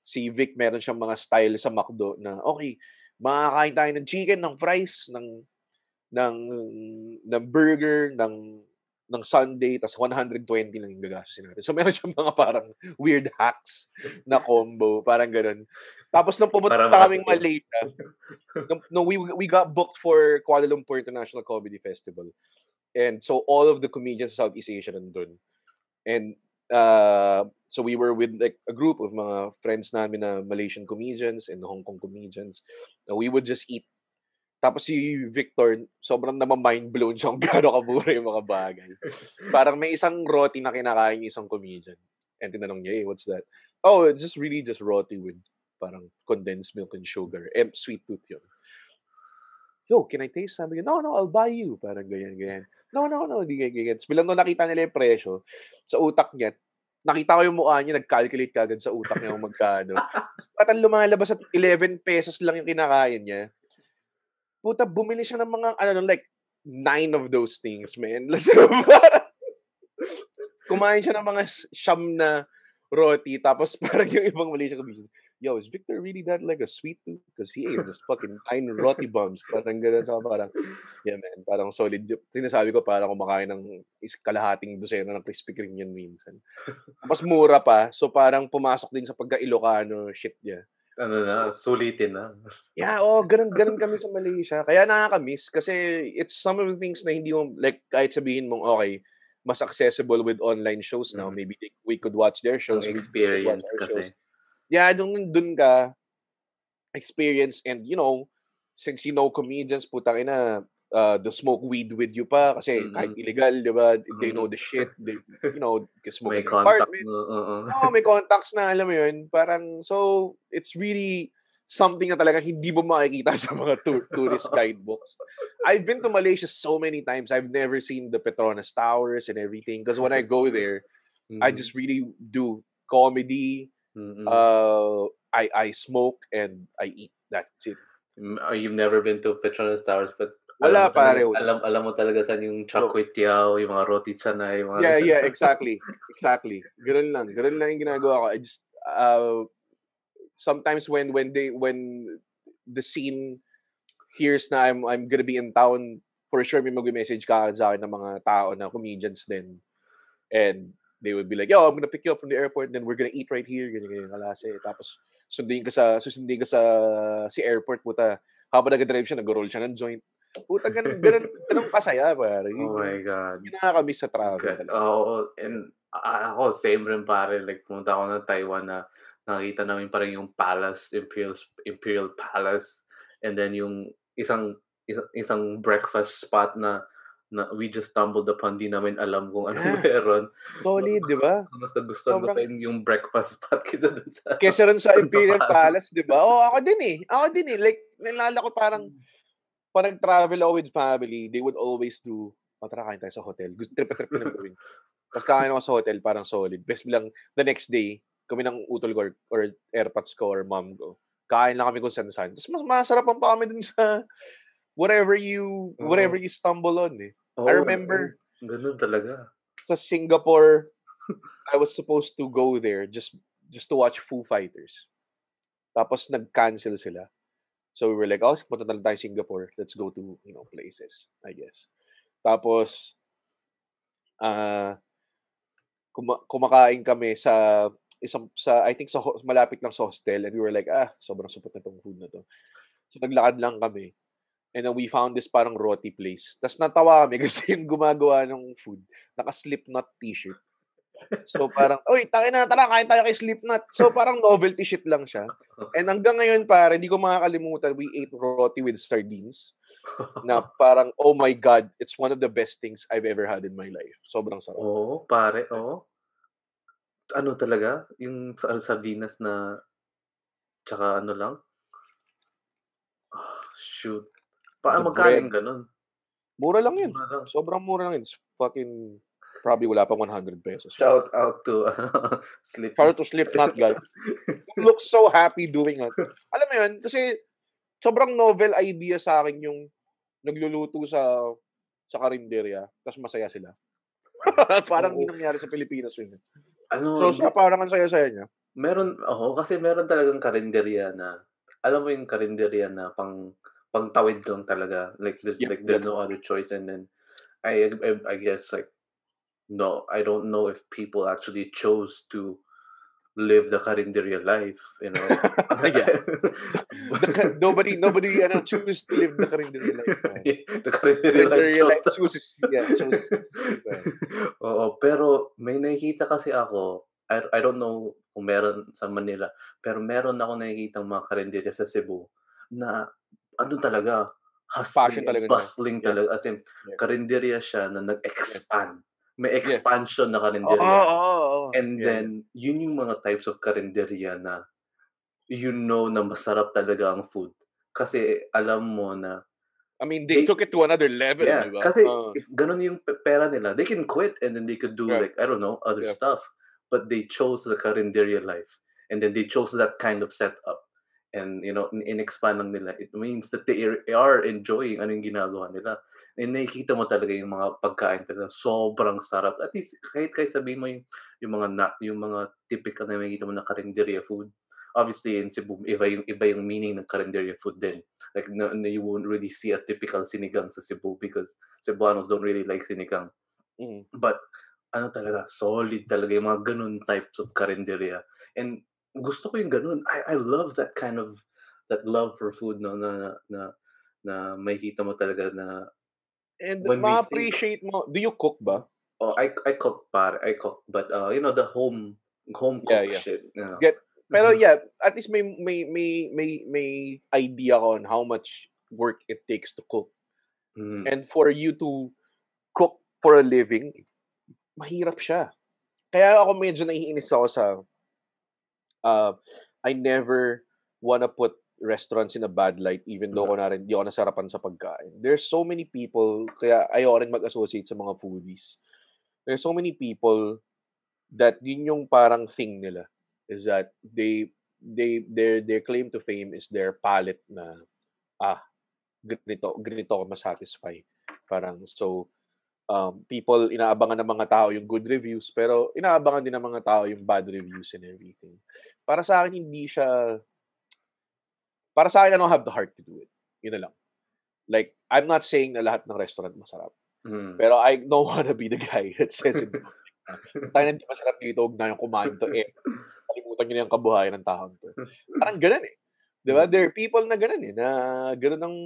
Si Vic, meron siyang mga style sa McDo na, okay, makakain tayo ng chicken, ng fries, ng ng ng burger, ng ng Sunday, tas 120 lang yung gagastusin natin. So, [laughs] meron siyang mga parang weird hacks na combo, parang ganun. Tapos, nung pumunta kaming. Malaysia, nung, nung we, we got booked for Kuala Lumpur International Comedy Festival. And so, all of the comedians sa Southeast Asia nandun. And uh, so, we were with like a group of mga friends namin na Malaysian comedians and Hong Kong comedians. And we would just eat Tapos si Victor, sobrang naman mind blown siya kung [laughs] gaano kamura yung mga bagay. Parang may isang roti na kinakain yung isang comedian. And tinanong niya, hey, what's that? Oh, it's just really just roti with parang condensed milk and sugar. Eh, sweet tooth yun. Yo, can I taste? Sabi no, no, I'll buy you. Parang ganyan, ganyan. No, no, no, di ganyan, ganyan. Bilang nung nakita nila yung presyo, sa utak niya, nakita ko yung mukha niya, nag-calculate kagad sa utak niya kung magkano. At ang lumalabas at 11 pesos lang yung kinakain niya puta, bumili siya ng mga, ano, like, nine of those things, man. [laughs] Kumain siya ng mga siyam na roti, tapos [laughs] parang yung ibang mali siya kabisyo, yo, is Victor really that like a sweet tooth? Because he ate just fucking nine roti bombs. Parang gano'n sa parang, yeah man, parang solid. Sinasabi ko parang kumakain ng kalahating dosena ng Krispy Kreme yun minsan. Mas mura pa, so parang pumasok din sa pagka-Ilocano shit niya. Ano na, so, sulitin na. yeah, oh, ganun, ganun [laughs] kami sa Malaysia. Kaya nakaka-miss kasi it's some of the things na hindi mo, like, kahit sabihin mong, okay, mas accessible with online shows now. Mm. Maybe we could watch their shows. Ang experience kasi. Shows. Yeah, dun, dun ka, experience and, you know, since you know comedians, putang ina, uh, the smoke weed with you pa kasi mm-hmm. kahit illegal, di ba? Mm-hmm. They know the shit. They, you know, smoke may contact. Uh-uh. Oh, may [laughs] contacts na, alam mo yun. Parang, so, it's really something na talaga hindi mo makikita [laughs] sa mga tour, tourist [laughs] guidebooks. I've been to Malaysia so many times. I've never seen the Petronas Towers and everything. Because when I go there, mm-hmm. I just really do comedy. Mm-hmm. Uh, I I smoke and I eat. That's it. You've never been to Petronas Towers, but wala, alam pare. Talaga, alam, alam mo talaga saan yung chakwetiao, yung mga roti yung mga... Yeah, yeah, [laughs] exactly. Exactly. Ganun lang. Ganun lang yung ginagawa ko. I just, uh, sometimes when, when they, when the scene hears na I'm, I'm gonna be in town, for sure may mag-message ka sa akin ng mga tao na comedians din. And they would be like, yo, I'm gonna pick you up from the airport, then we're gonna eat right here, ganyan, ganyan, kalase. Tapos, sundin ka sa, susundin ka sa, si airport, puta, habang nag-drive siya, nag-roll siya ng joint. Puta, ganun, ganun, ganun kasaya, pare. Oh my God. Yung nakakamiss sa travel. Oo, oh, and ako, same rin pare. Like, pumunta ako ng Taiwan na nakita namin parang yung palace, Imperial, Imperial Palace. And then yung isang, isang, isang breakfast spot na na we just stumbled upon, di namin alam kung ano yeah. meron. Solid, di ba? Mas nagustuhan ko pa yung breakfast spot [laughs] kaysa dun sa... Kesa rin sa [laughs] Imperial Palace, di ba? Oo, oh, ako din eh. Ako din eh. Like, nalala ko parang hmm pag nag-travel ako with family, they would always do, oh, tara kain tayo sa hotel. Trip-trip na gawin. Tapos kain ako sa hotel, parang solid. Best lang, the next day, kami ng utol ko or, or airpods ko or mom ko. Kain lang kami kung saan saan. Tapos mas masarapan pa kami dun sa whatever you, whatever you stumble on eh. Oh, I remember. Ganun talaga. Sa Singapore, I was supposed to go there just just to watch Foo Fighters. Tapos nag-cancel sila. So we were like, oh, punta na tayo Singapore. Let's go to, you know, places, I guess. Tapos, uh, kuma- kumakain kami sa isang sa I think sa malapit lang sa hostel and we were like ah sobrang supot na tong food na to so naglakad lang kami and then we found this parang roti place tas natawa kami [laughs] kasi yung gumagawa ng food naka Slipknot t-shirt So parang, oy, tangin na, tara, kain tayo kay Slipknot. So parang novelty shit lang siya. [laughs] And hanggang ngayon, pare, hindi ko makakalimutan, we ate roti with sardines. na parang, oh my God, it's one of the best things I've ever had in my life. Sobrang sarap. Oo, oh, pare, oo. Oh. Ano talaga? Yung sardinas na, tsaka ano lang? Oh, shoot. Paano magkaling ganun? Mura lang yun. Mura lang. Sobrang mura lang yun. It's fucking Probably wala pang 100 pesos. Shout out to [laughs] uh, Slip. Shout out to Slipknot guy. [laughs] you look so happy doing it. Alam mo yun, kasi sobrang novel idea sa akin yung nagluluto sa sa karinderya, tapos masaya sila. [laughs] parang hindi nangyari sa Pilipinas yun. Ano, so, siya parang ang saya-saya niya. Meron, oh, kasi meron talagang karinderya na, alam mo yung karinderya na pang pang tawid lang talaga. Like, there's, yeah, like, there's yeah. no other choice. And then, I, I, I guess, like, no, I don't know if people actually chose to live the Carinderia life, you know. [laughs] [laughs] the, [laughs] nobody, nobody, ano, choose to live the Carinderia life. Yeah, the Carinderia, Carinderia life, life chooses, yeah, chooses. Oo, pero may nakikita kasi ako, I, I don't know kung meron sa Manila, pero meron ako nakikita mga Carinderia sa Cebu na ano talaga, hustling, talaga and niya. bustling Yeah. talaga. As in, Yeah. karinderya siya na nag-expand. May Yeah. expansion na Oo, karinderya. oo, oo. And Yeah, then, yun yung mga types of karinderya na you know na masarap talaga ang food. Kasi alam mo na, I mean, they They- took it to another level, yeah, di ba? kasi Oo. if ganun yung pe- pera nila, they can quit and then they could do Yeah. like, I don't know, other Yeah. stuff. But they chose the karinderya life. And then they chose that kind of setup. And, you know, in- in-expand lang nila. It means that they are- are enjoying ano yung ginagawa nila. And nakikita mo talaga yung mga pagkain talaga. Sobrang sarap. At least, kahit, kahit sabihin mo yung, yung mga na, yung mga typical na nakikita mo na karinderya food. Obviously, in Cebu, iba yung, iba yung meaning ng karinderya food din. Like, no, no, you won't really see a typical sinigang sa Cebu because Cebuanos don't really like sinigang. Mm. But, ano talaga, solid talaga yung mga ganun types of karinderya. And gusto ko yung ganun. I, I love that kind of, that love for food, no, na, na, na, na makikita mo talaga na, And When think- ma-appreciate mo, do you cook ba? oh, I, I cook, par, I cook, but, uh, you know, the home, home cook Yeah, yeah. shit, know. Get- Pero Mhm. yeah, at least may may may may may idea on how much work it takes to cook. Mhm. And for you to cook for a living, mahirap siya. Kaya ako medyo naiinis ako sa uh, I never wanna put restaurants in a bad light even though Mhm. ko na rin, di ako nasarapan sa pagkain. There's so many people, kaya ayoko rin mag-associate sa mga foodies. There's so many people that yun yung parang thing nila is that they they their their claim to fame is their palate na ah ganito ganito ako masatisfy parang so um, people inaabangan ng mga tao yung good reviews pero inaabangan din ng mga tao yung bad reviews and everything para sa akin hindi siya para sa akin I don't have the heart to do it yun na lang like I'm not saying na lahat ng restaurant masarap Mhm. pero I don't [laughs] wanna be the guy that says it tayo na hindi masarap dito, huwag na yung kumain to. Eh, kalimutan nyo na yung kabuhayan ng taon to. Parang ganun eh. Di ba? Mm. There are people na ganun eh, na ganun ang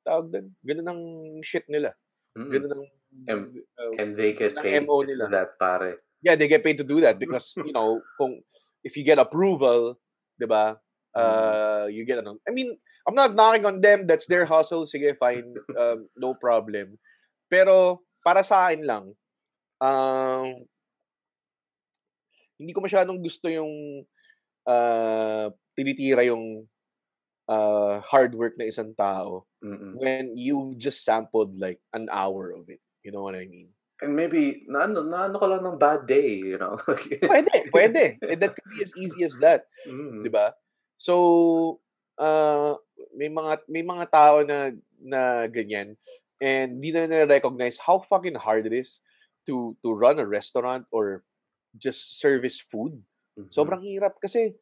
tawag doon. Ganun ang shit nila. Mhm. Ganun ang... And- uh, And they get paid MO to do nila. that, pare. yeah, they get paid to do that because, you know, kung if you get approval, di ba, uh, you get ano. I mean, I'm not knocking on them. That's their hustle. Sige, fine. [laughs] Um, no problem. Pero, para sa akin lang, um, hindi ko masyadong gusto yung uh, tinitira yung uh, hard work na isang tao Mhm. when you just sampled like an hour of it. You know what I mean? And maybe, na ano, na ano ka lang ng bad day, you know? [laughs] Pwede, pwede. And that could be as easy as that. Mhm. 'di ba? So uh, may mga may mga tao na na ganyan and di na nila recognize how fucking hard it is to to run a restaurant or just service food. Mhm. Sobrang hirap kasi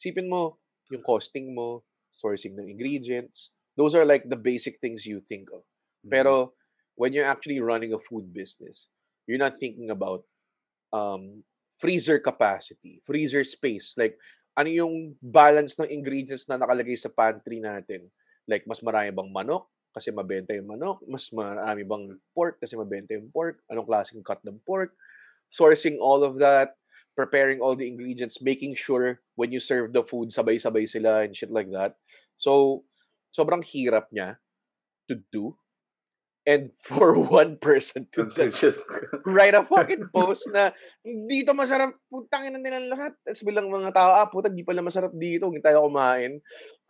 sipin mo yung costing mo, sourcing ng ingredients. Those are like the basic things you think of. Mhm. Pero when you're actually running a food business, you're not thinking about um, freezer capacity, freezer space. Like, ano yung balance ng ingredients na nakalagay sa pantry natin? Like, mas marami bang manok kasi mabenta yung manok? Mas marami bang pork kasi mabenta yung pork? Anong klaseng cut ng pork? Sourcing all of that, preparing all the ingredients, making sure when you serve the food, sabay-sabay sila and shit like that. So, sobrang hirap niya to do. And for [laughs] one person to just just, write a [laughs] fucking post na dito masarap, putangin na nilang lahat. Tapos bilang mga tao, ah, puta, di pala masarap dito, hindi tayo kumain.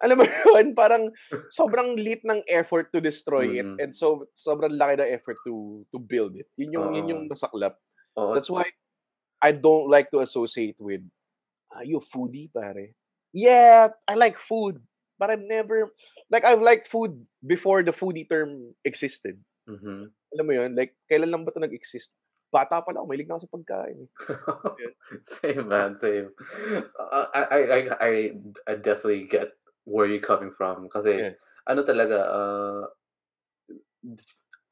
Alam mo [laughs] yun, parang sobrang lit ng effort to destroy it. Mm. And so, sobrang laki ng effort to to build it. Yun yung, yun yung masaklap. Oo. That's why I don't like to associate with, are you foodie, pare? Yeah, I like food. But I've never, like, I've liked food before the foodie term existed. Mhm. Alam mo yun? Like, kailan lang ba ito nag-exist? Bata pa lang, mahilig na ako sa pagkain. eh. [laughs] same man, same. Uh, I, I, I, I, I definitely get where you're coming from. Kasi, Yeah. ano talaga, uh,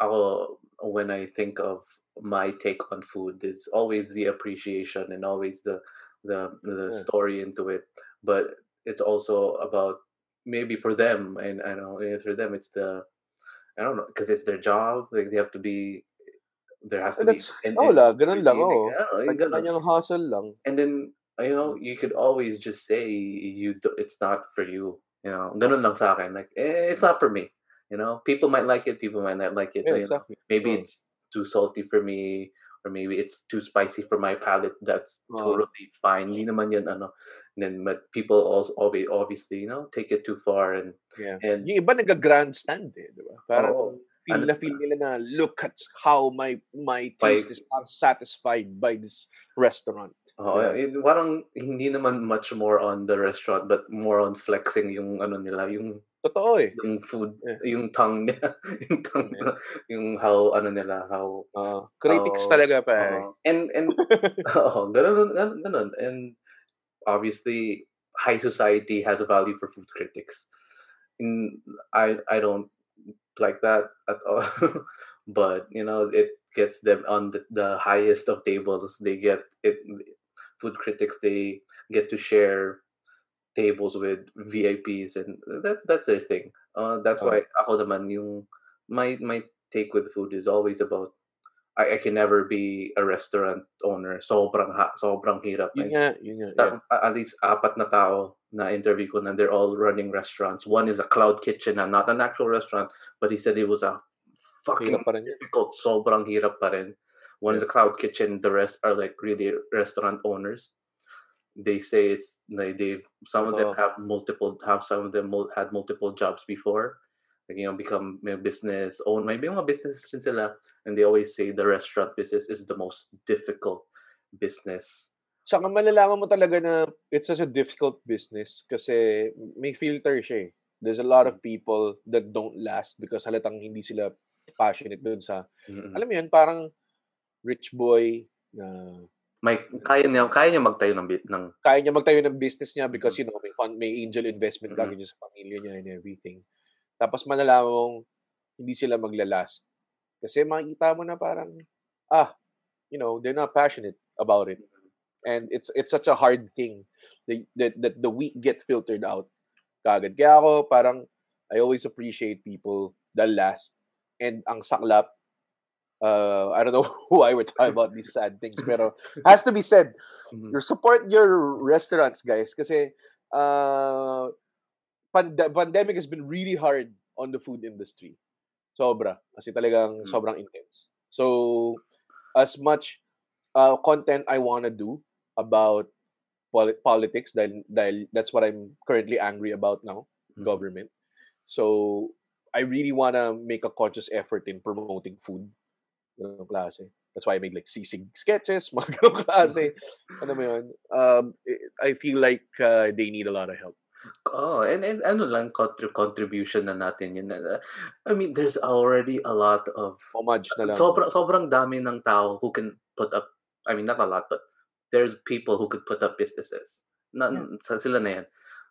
ako, when I think of my take on food, it's always the appreciation and always the, the, the Yeah. story into it. But it's also about maybe for them, and I know for them, it's the, I don't know, because it's their job. Like they have to be, there has to be. And- oh, and wala, ganun lang, really, oo. I don't know, yung. Kanya-kanyang hustle lang. and then you know mm. you could always just say you do, it's not for you you know ganun lang sa akin like eh, it's mm. not for me You know, people might like it, people might not like it. Yeah, exactly. Maybe Oo. it's too salty for me, or maybe it's too spicy for my palate. That's Oo. totally fine. Hindi naman yan ano. Then, but people also obvi- obviously, you know, take it too far and Yeah. and Yung iba nag-grandstand eh, di ba? Parang Oo. feel Ano- na feel nila na look at how my my taste By- is not satisfied by this restaurant. Oo, Yeah. it, parang hindi naman much more on the restaurant but more on flexing yung ano nila, yung Totoo eh. yung food, Yeah. yung tongue nila, [laughs] yung tongue, Yeah. yung how ano nila, how Oo. critics Oo, talaga pa. oo. Eh. and and [laughs] oh, ganun, ganun, ganun. And obviously, high society has a value for food critics. In I I don't like that at all. [laughs] but you know, it gets them on the, the highest of tables. They get it. Food critics they get to share tables with VIPs, and that's that's their thing. Uh, that's Oh. why ako naman yung my my take with food is always about I, I can never be a restaurant owner. Sobrang ha, sobrang hirap. Yun nga, yun nga. Yeah. At least apat na tao na interview ko na they're all running restaurants. One is a cloud kitchen and not an actual restaurant, but he said it was a fucking Hirap pa rin yun. difficult. Sobrang hirap pa rin. One is a cloud kitchen. The rest are like really restaurant owners. They say it's like they've some of them Oo. have multiple have some of them mul- had multiple jobs before. Like, you know, become may business own maybe mga business rin sila. And they always say the restaurant business is the most difficult business. Tsaka malalaman mo talaga na it's such a difficult business kasi may filter siya eh. There's a lot of people that don't last because halatang hindi sila passionate dun sa, Mm-mm. alam mo yun, parang rich boy na May kaya niya kaya niya magtayo ng bit ng kaya niya magtayo ng business niya because you know may fund, may angel investment Mhm. lagi niya sa pamilya niya and everything. Tapos malalaman mong hindi sila maglalast. Kasi makikita mo na parang ah, you know, they're not passionate about it. And it's it's such a hard thing that that, that the weak get filtered out. Kagad. Kaya ako parang I always appreciate people that last. And ang saklap uh, I don't know [laughs] why we're talking about these sad things, [laughs] pero has to be said Mhm. you support your restaurants, guys, because uh, pand- pandemic has been really hard on the food industry. Sobra. Kasi talagang Mm. sobrang intense. So, as much uh, content I want to do about poli- politics, dahil, dahil that's what I'm currently angry about now, Mhm. government. So, I really want to make a conscious effort in promoting food. Ganong klase. That's why I made like sisig sketches, [laughs] mga ganong klase. ano mo yun? Um, I I feel like uh, they need a lot of help. Oh, and and ano lang contri- contribution na natin yun. I mean, there's already a lot of Homage na lang. sobrang sobrang dami ng tao who can put up I mean, not a lot, but there's people who could put up businesses. Na, sa sila na yan.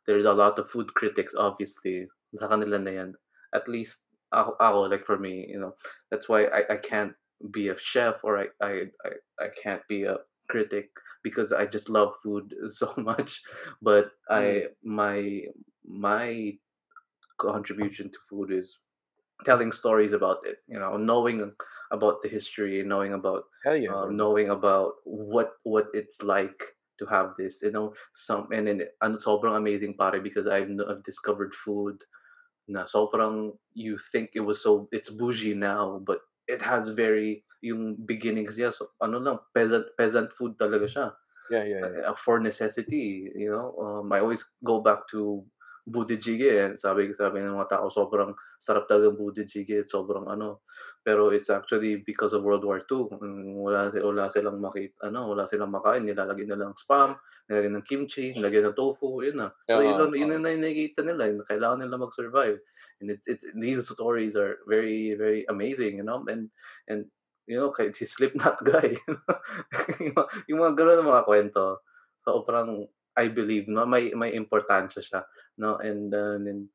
There's a lot of food critics, obviously. Sa kanila na yan. At least, ako, ako like for me, you know, that's why I, I can't be a chef or I, I, I, I can't be a critic because I just love food [laughs] so much. But I, my, my contribution to food is telling stories about it, you know, knowing about the history, knowing about Hell yeah. uh, knowing about what what it's like to have this you know some and then ano sobrang amazing pare because I've, I've discovered food na sobrang you think it was so it's bougie now but it has very yung beginnings niya so ano lang peasant peasant food talaga siya Yeah, yeah, yeah. uh, for necessity you know um, I always go back to budijige and sabi sabi ng mga tao sobrang sarap talaga ng budijige at sobrang ano. Pero it's actually because of World War II Mm, wala si- wala silang makita ano wala silang makain. Nilalagyan nila ng spam nilalagyan ng kimchi nilalagyan ng tofu. Yun na. So yun, yun oo. na nakikita nila. Yun, kailangan nila mag-survive. And it's, it's these stories are very very amazing you know? And and you know kay si Slipknot guy [laughs] yung, mga- yung mga ganun mga kwento. So parang I believe no may may importansya siya no and uh, and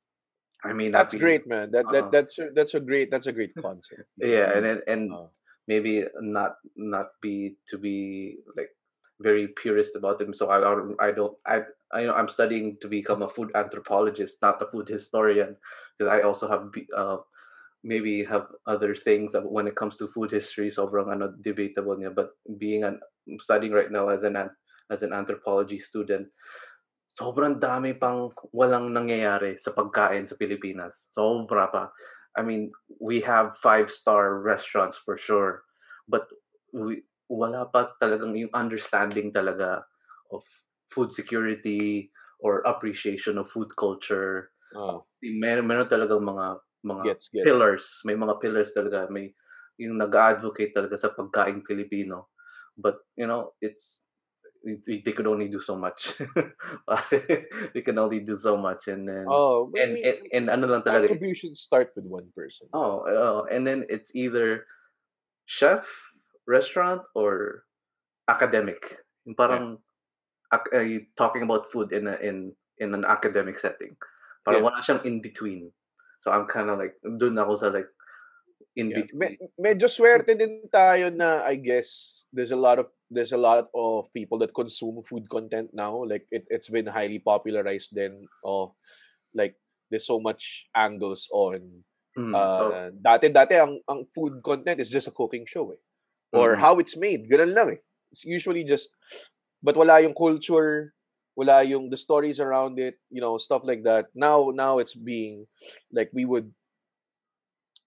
I mean That's be great, man. That that Uh-uh. that's a, that's a great that's a great concept. [laughs] yeah and and, and Uh, maybe not not be to be like very purist about them so i don't i don't i i know i'm studying to become a food anthropologist not a food historian because i also have uh maybe have other things when it comes to food history sobrang ano debatable niya but being an I'm studying right now as an- as an anthropology student sobrang dami pang walang nangyayari sa pagkain sa Pilipinas sobra pa I mean, we have five-star restaurants for sure, but we wala pa talagang yung understanding talaga of food security or appreciation of food culture. Oo. Meron meron talagang mga mga Gets, gets. pillars, may mga pillars talaga, may yung nag-advocate talaga sa pagkaing Pilipino. But, you know, it's they could only do so much. [laughs] they can only do so much and then Oh, and, and and ano lang talaga contributions start with one person. Oh, oh, and then it's either chef, restaurant, or academic. Parang ac- uh, talking about food in a, in in an academic setting. Parang Yeah. wala siyang in between. So I'm kind of like dun ako sa like in Yeah. between. Me- medyo swerte din tayo na I guess there's a lot of there's a lot of people that consume food content now. Like it, it's been highly popularized then of like there's so much angles on Mm, uh oh, dati dati ang ang food content is just a cooking show eh. Or Mhm. how it's made. Ganun lang eh. It's usually just but wala yung culture, wala yung the stories around it, you know, stuff like that. Now now it's being like we would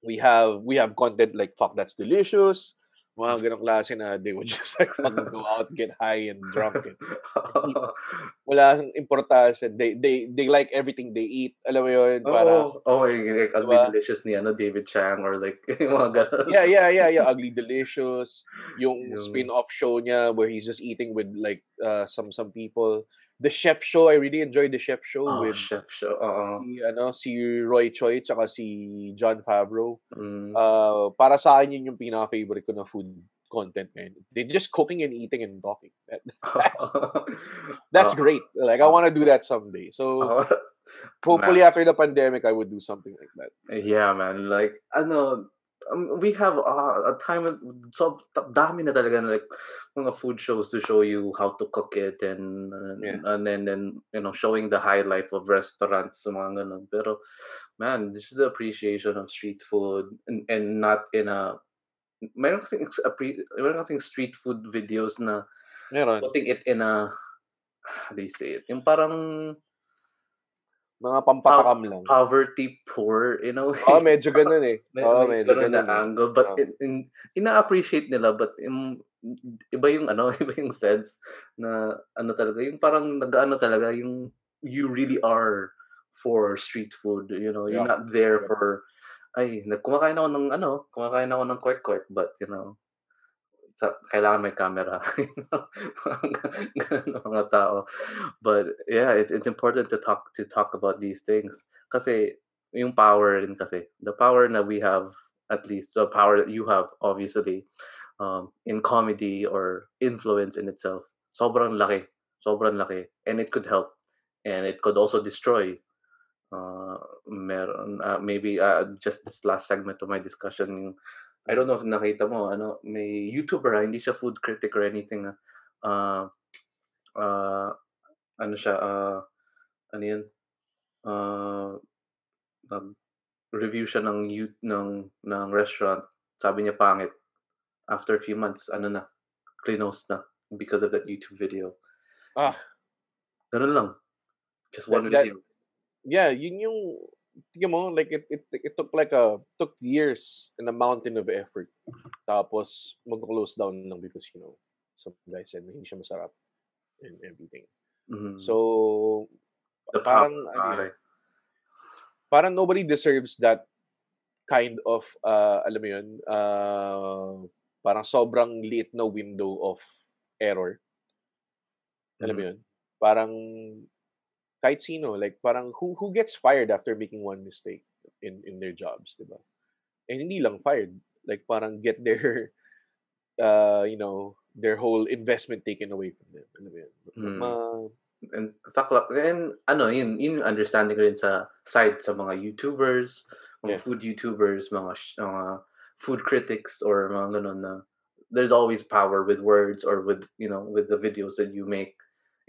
we have we have content like fuck that's delicious. Mga ganong klase na they would [laughs] just like fucking [laughs] go out, get high and drunk. And [laughs] wala sang importansya. They they they like everything they eat. Alam mo yun? Para, oh, oh, yung like, ugly Diba? delicious ni ano David Chang or like yung mga ganun. yeah, yeah, yeah, yeah. Ugly Delicious. Yung, Yung- spin-off show niya where he's just eating with like uh, some some people. The Chef Show, I really enjoyed the Chef Show Oh, with chef show. Oo. si, ano, si Roy Choi tsaka si John Favreau. Mm. Uh, para sa akin yun yung pinaka-favorite ko na food content ngayon. They're just cooking and eating and talking. That- [laughs] that's [laughs] that's Oh. great. Like, I want to do that someday. So, [laughs] Oh, hopefully man. after the pandemic, I would do something like that. Yeah, man. Like, ano, um, we have uh, a time, so dami na talaga na, like, mga food shows to show you how to cook it and, and, Yeah. and then, you know, showing the high life of restaurants, mga ganun. Pero, man, this is the appreciation of street food and, and not in a, meron kasing, meron kasing street food videos na Meron. putting it in a, how do you say it? Yung parang Mga pampatakam lang. poverty poor, you know? Oo, medyo ganun eh. [laughs] May, may medyo ganun na ganun. eh. angle. But Oo. in, in, ina-appreciate nila, but yung, iba yung ano, [laughs] iba yung sense na ano talaga, yung parang nag-ano talaga, yung you really are for street food, you know, you're Yeah. not there Yeah. for, ay, kumakain ako ng ano, kumakain ako ng kwek-kwek, but you know, sa, kailangan may camera. [laughs] you know? [laughs] Mga tao. But yeah, it's it's important to talk to talk about these things kasi yung power rin kasi the power that we have at least the power that you have obviously um, in comedy or influence in itself sobrang laki sobrang laki and it could help and it could also destroy uh, meron uh, maybe uh, just this last segment of my discussion I don't know if nakita mo ano may YouTuber ah, hindi siya food critic or anything ah. uh, uh, ano siya uh, ano yun? Uh, nag review siya ng ng ng restaurant. Sabi niya pangit. After a few months ano na close na because of that YouTube video. Ah. ganun lang. Just one That- that- video Yeah, yun yung, tingnan mo, like it, it, it took like a, took years and a mountain of effort. Tapos, mag-close down lang because, you know, some guys said na hindi siya masarap and everything. Mhm. So, the parang, ano parang nobody deserves that kind of, uh, alam mo yun, uh, parang sobrang liit na window of error. Alam mo Mhm. yun? Parang kahit sino, like parang who who gets fired after making one mistake in in their jobs, 'di ba? And hindi lang fired, like parang get their [laughs] uh, you know, their whole investment taken away from them. Alam mo yun? Mm. And sakla and ano yun yun understanding rin sa side sa mga YouTubers mga Yeah. food YouTubers mga mga food critics or mga ganun na there's always power with words or with you know with the videos that you make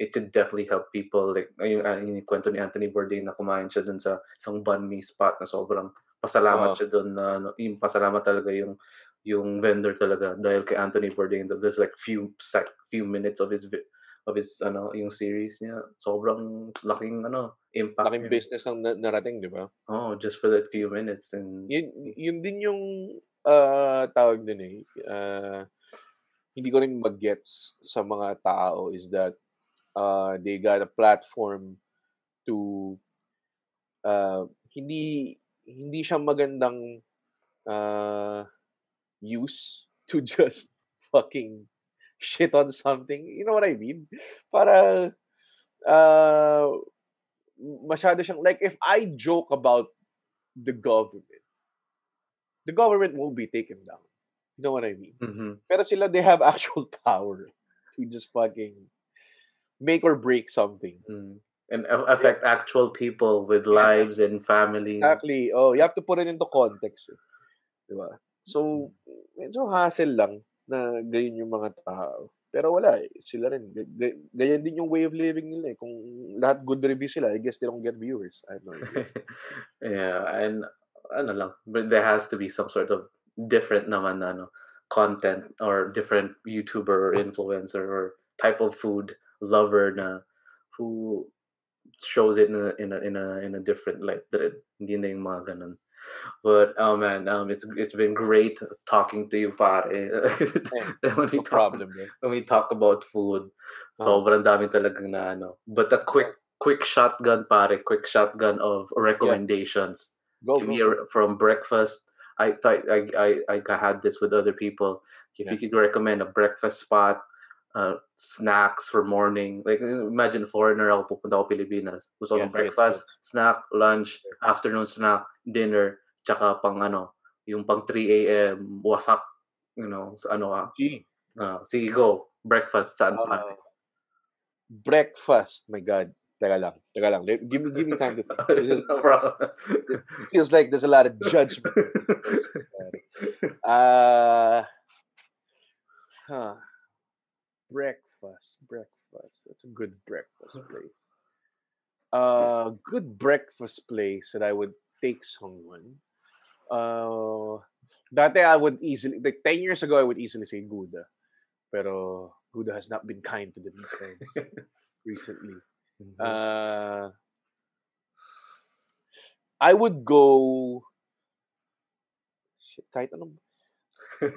it could definitely help people like yung, uh, yung kwento ni Anthony Bourdain na kumain siya dun sa isang banh mi spot na sobrang pasalamat Oo. siya dun na ano, yung pasalamat talaga yung yung vendor talaga dahil kay Anthony Bourdain that there's like few sec, few minutes of his of his ano yung series niya. Sobrang laking ano impact. Laking niya. business ang na- narating, di ba? Oh, just for that few minutes and Yun, yun din yung ah, tawag din eh. ah, hindi ko rin mag-gets sa mga tao is that uh, they got a platform to uh, hindi hindi siya magandang uh, use [laughs] to just fucking shit on something. You know what I mean? Para uh, masyado siyang like if I joke about the government, the government won't be taken down. You know what I mean? Mhm. Pero sila, they have [laughs] actual power to just fucking make or break something. Mm. and affect actual people with Yeah. lives and families. Exactly. Oh, you have to put it into context. Eh. Di ba? So, medyo hassle lang na ganyan yung mga tao. Pero wala eh. Sila rin. Ganyan din yung way of living nila eh. Kung lahat good review sila, I guess they don't get viewers. I don't know. [laughs] yeah, and ano lang, but there has to be some sort of different naman na, ano content or different YouTuber or influencer or type of food lover na who shows it in a in a in a, in a different light. That hindi na yung mga ganun. But oh man, um, it's it's been great talking to you, pare. [laughs] when we No talk problem. Eh. when we talk about food, Ah. sobrang dami talagang na ano. But a quick quick shotgun pare, quick shotgun of recommendations. Go, Give me go. a, from breakfast. I thought I, I I had this with other people. If Yeah. you could recommend a breakfast spot, uh, snacks for morning. Like imagine foreigner ako pupunta ako Pilipinas. Gusto Yeah, breakfast, snack, lunch, afternoon snack, dinner, tsaka pang ano, yung pang 3 a.m. wasak, you know, sa ano ka. G. Uh, sige, go. Breakfast, saan Uh, breakfast. My God. Teka lang. Teka lang. Give me, give me time to. This is, no problem. it feels like there's a lot of judgment. Uh, [laughs] huh. Breakfast, breakfast. That's a good breakfast place. Uh, good breakfast place that I would take someone. Uh, dati I would easily, like 10 years ago, I would easily say Gouda. Pero Gouda has not been kind to the friends [laughs] recently. Uh, I would go shit, kahit anong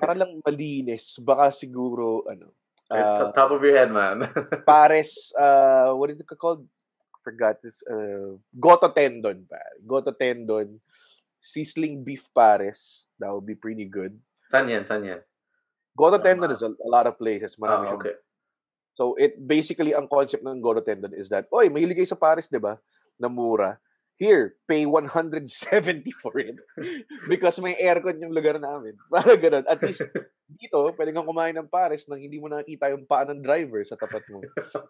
para lang malinis baka siguro ano uh, top of your head, man. [laughs] pares uh what is it called forgot this uh goto tendon pare goto tendon sizzling beef pares that would be pretty good San yan? San yan? goto Ah. tendon is a, a lot of places marami Ah, siyang okay. So it basically ang concept ng Goro Tendon is that, oy, mahilig kayo sa Paris, 'di ba? Na mura. Here, pay 170 [laughs] for it. Because may aircon yung lugar namin. [laughs] Para ganun. At least dito, pwede kang kumain ng Paris nang hindi mo nakita yung paa ng driver sa tapat mo. So,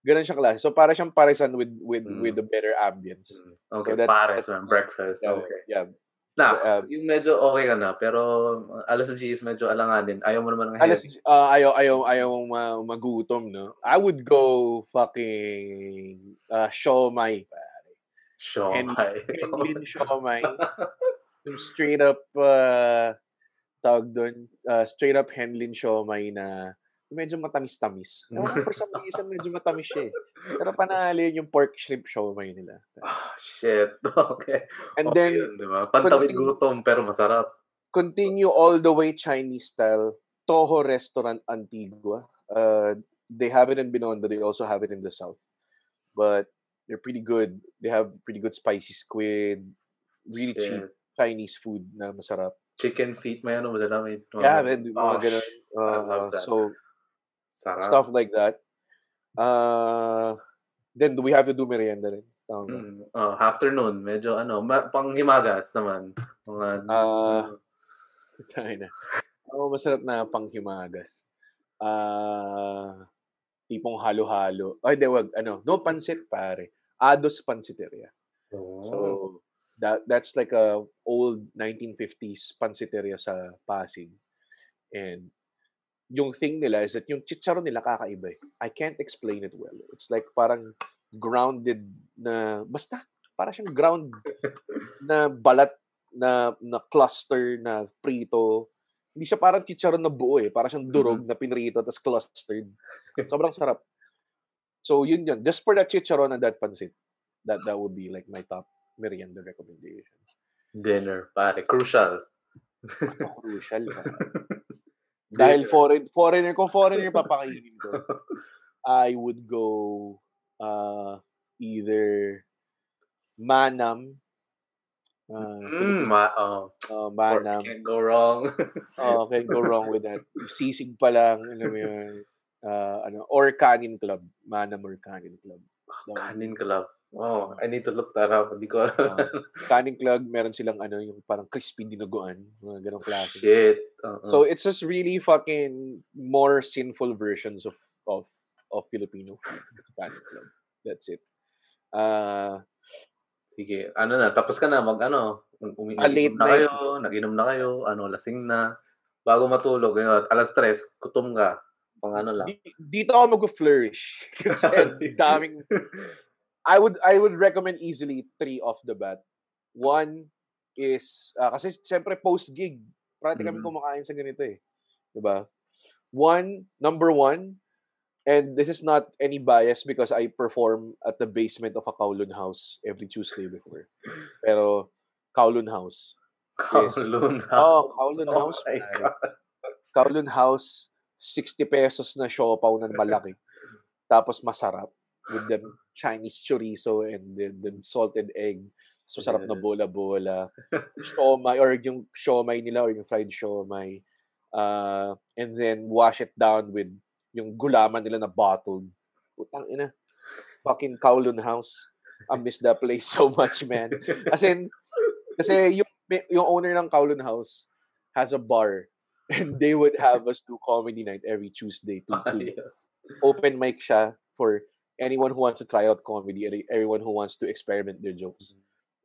Ganun siyang klase. So para siyang parisan with with Mm. with the better ambience. Mm, Okay, that's- pares, that's-. Breakfast. Yeah, Okay. Yeah. Snacks. um, yung medyo okay ka na, pero uh, alas 10 medyo alanganin. Ayaw mo naman ng Alas, heavy. uh, ayaw, ayaw, ayaw mong ma- magutom, no? I would go fucking uh, siomay. Sure. Henlin [laughs] siomay. Yung straight up, uh, tawag doon, uh, straight up Henlin siomay na medyo matamis-tamis. [laughs] Ewan ko, for some reason, medyo matamis siya eh. Pero panalin yung pork shrimp siomay nila. Ah, shit. [laughs] Okay. And Okay then, yun, di ba? Pantawid continue- gutom, pero masarap. continue all the way Chinese style. Toho Restaurant Antigua. Uh, they have it in Binondo. They also have it in the south. But they're pretty good. They have pretty good spicy squid. Really cheap Shit. Chinese food na masarap. Chicken feet, may ano, masarap. Yeah, man. Mga Oh, ganun. sh- I love Uh, that. so, Sarap. stuff like that. Uh, then, do we have to do merienda rin? Tama ba? Mm. Oh, afternoon, medyo ano, ma- panghimagas naman. Mga, Ah. Tayo na. Oo, masarap na panghimagas. Ah, tipong halo-halo. Ay, di, wag. Ano, no pansit, pare. Ados Pansiteria. oh. So, that that's like a old 1950s pansiteria sa Pasig. And yung thing nila is that yung chicharon nila kakaiba eh. I can't explain it well. It's like parang grounded na, basta, parang siyang ground [laughs] na balat na na cluster na prito. hindi siya parang chicharon na buo eh. Parang siyang durog na pinrito tapos clustered. Sobrang sarap. So yun yun. Just for that chicharon and that pancit, that that would be like my top merienda recommendation. Dinner, pare. Crucial. [laughs] Crucial. [laughs] Dahil foreign, foreigner, kung foreigner [laughs] papakainin ko, I would go uh, either Manam. Uh, mm, ma- oh, uh, Manam. Can't go wrong. oh, can't go wrong with that. [laughs] Sisig pa lang, alam mo yun. Uh, ano, or Canin Club. Manam or Canin Club. So, Canin Club. Oh, I need to look that up. Hindi ko alam. Uh, Canning Club, meron silang ano, yung parang crispy dinuguan. Mga ganong klase. Shit. Uh-uh. So, it's just really fucking more sinful versions of of of Filipino [laughs] Canning Club. That's it. Uh, Sige, ano na, tapos ka na, mag ano, umi- Ah, na night. kayo, nag-inom na kayo, ano, lasing na, bago matulog, yun, alas tres, kutom ka, pang ano lang. di- dito ako mag-flourish. [laughs] Kasi daming [laughs] I would I would recommend easily three off the bat. One is ah, kasi syempre post gig. Parati kami Mm. kumakain sa ganito eh. 'Di ba? One, number one, and this is not any bias because I perform at the basement of a Kowloon house every Tuesday before. Pero Kowloon house. Kowloon [laughs] Oh, Kowloon Oh house. my. God. Kowloon house, 60 pesos na siopaw na malaki. Tapos masarap. With the Chinese chorizo and the, the salted egg. So, sarap na bola-bola. [laughs] Siomay, or yung siomay nila, or yung fried siomay. Uh, and then, wash it down with yung gulaman nila na bottled. Putang ina. Fucking Kowloon House. I miss that place so much, man. As in, kasi yung, yung owner ng Kowloon House has a bar. [laughs] And they would have us do comedy night every Tuesday to, to open mic siya for anyone who wants to try out comedy everyone who wants to experiment their jokes.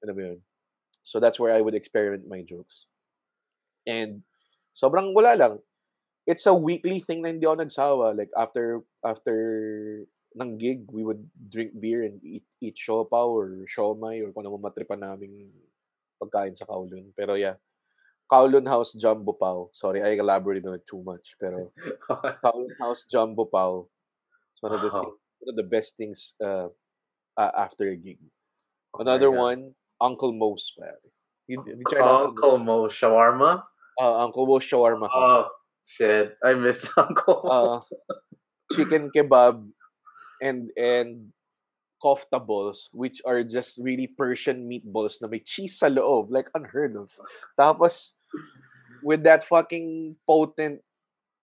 Alam mo yun? So that's where I would experiment my jokes. And sobrang wala lang. It's a weekly thing na hindi ako nagsawa. Like after after ng gig, we would drink beer and eat, eat siopaw or siomay or kung ano matripan naming pagkain sa Kowloon. Pero yeah, Kowloon House Jumbo Pao. Sorry, I elaborated on it too much. Pero [laughs] Kowloon House Jumbo Pao. It's one of the Wow. things, the best things uh, uh, after a gig. Another God. one, Uncle Mo's. pare. You, you tried Uncle Uncle Mo shawarma? Uh, Uncle Mo's shawarma. Oh, shit. I miss [laughs] Uncle Mo. Uh, chicken kebab and and kofta balls, which are just really Persian meatballs na may cheese sa loob, like unheard of. Tapos, with that fucking potent,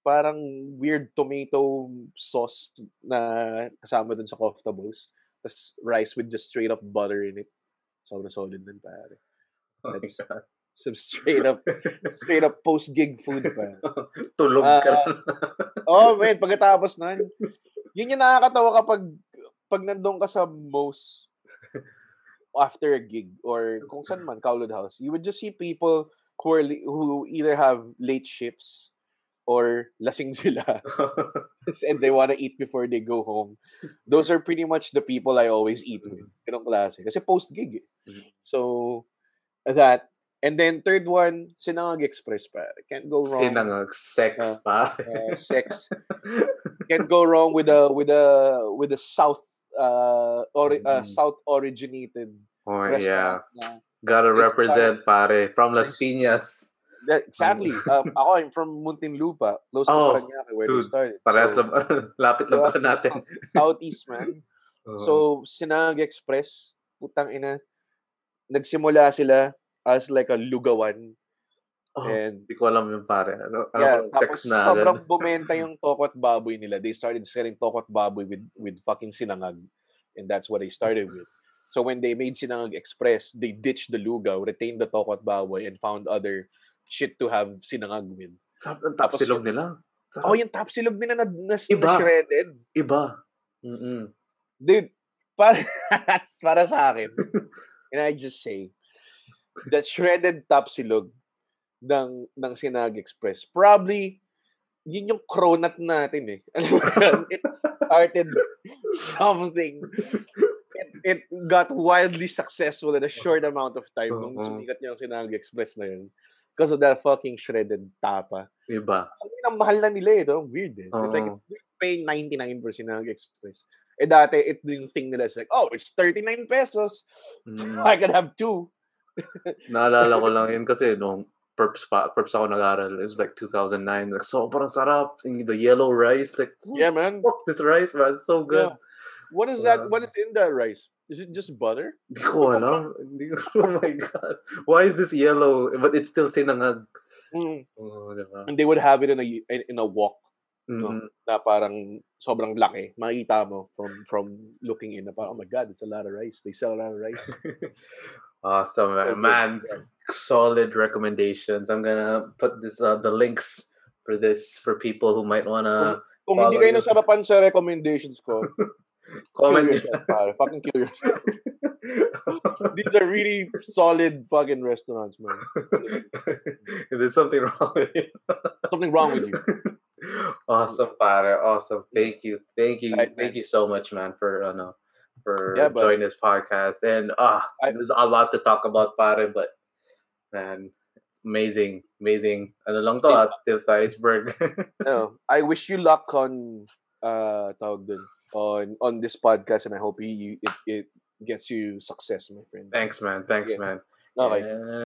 parang weird tomato sauce na kasama dun sa kofta balls. Tapos rice with just straight up butter in it. Sobrang solid nun, pare. Oh that's- God. [laughs] Some straight up, straight up post-gig food, pare. [laughs] Tulog Ah, ka na. [laughs] Oh, man, pagkatapos nun, yun yung nakakatawa kapag pag nandun ka sa most after a gig or kung saan man, Kowloon House, you would just see people who, are, who either have late shifts or lasing [laughs] sila [laughs] and they want to eat before they go home. Those are pretty much the people I always eat with. Ganong klase. Kasi post-gig eh. Mhm. So, that. And then third one, Sinangag Express pa. Can't go wrong. Sinangag sex pa. uh, sex. [laughs] can't go wrong with a with a with a south uh, ori- uh Mm. south originated oh, yeah. na Gotta represent, pare. From Las. Piñas. Sadly um, ako I'm from Muntinlupa close to Oh, Parañaque where dude, they started Parehas so. [laughs] Lapit lang Diba? pala natin. [laughs] southeast man Oo. so Sinangag Express putang ina nagsimula sila as like a lugawan Oh, and Hindi ko alam yung pare. Ano, ano yeah, sex tapos na. sobrang [laughs] bumenta yung tokot baboy nila. They started selling tokot baboy with with fucking sinangag. And that's what they started with. So when they made Sinangag Express, they ditched the lugaw, retained the tokot baboy, and found other shit to have sinangag with. Sarap ng tapos tapsilog yun- nila. Sarap. Oh, yung tapsilog nila na, na, na Iba. shredded. Iba. Mm-mm. Dude, para, [laughs] para sa akin, [laughs] and I just say, that shredded tapsilog ng, ng Sinag Express, probably, yun yung cronut natin eh. [laughs] Alam mo? It started something. It, it got wildly successful in a short amount of time nung sumikat niya yung Sinag Express na yun. Because of that fucking shredded tapa. Iba. So, yun ang mahal na nila eh. No? Weird eh. It's like, you're paying 99 for Sinag Express. Eh dati, it yung thing nila is like, oh, it's 39 pesos. Mm. [laughs] I can have two. Naalala ko [laughs] lang yun kasi nung perps pa, perps ako nag-aral. It was like 2009. Like, sobrang sarap. Yung The yellow rice. Like, Yeah, man. fuck this rice, man. It's so good. Yeah. What is that? What Wow. is in that rice? Is it just butter? Hindi ko alam. Hindi ko, [laughs] oh my God. Why is this yellow? But it's still sinangag. Mm. Oh, diba? And they would have it in a in, a wok Mm-mm. na parang sobrang laki. Makikita mo from from looking in na parang, oh my God, it's a lot of rice. They sell a lot of rice. [laughs] awesome, man. Man solid recommendations. I'm gonna put this uh, the links for this for people who might wanna Kung hindi Follow kayo nasarapan sa recommendations ko, [laughs] comment. kill yourself, [laughs] pare. Fucking kill yourself. [laughs] These are really solid fucking restaurants, man. [laughs] There's something wrong with you. Something wrong with you. awesome, pare. Awesome. Thank you. Thank you. Right, Thank man. you so much, man, for uh, no, for Yeah, joining this podcast. And ah, I- there's a lot to talk about, pare, but man, it's amazing. Amazing. Ano lang to, ah, iceberg. No, I wish you luck on uh tawag dun, on on this podcast and I hope you it, it gets you success, my friend. Thanks, man. Thanks, Yeah. man. Okay. And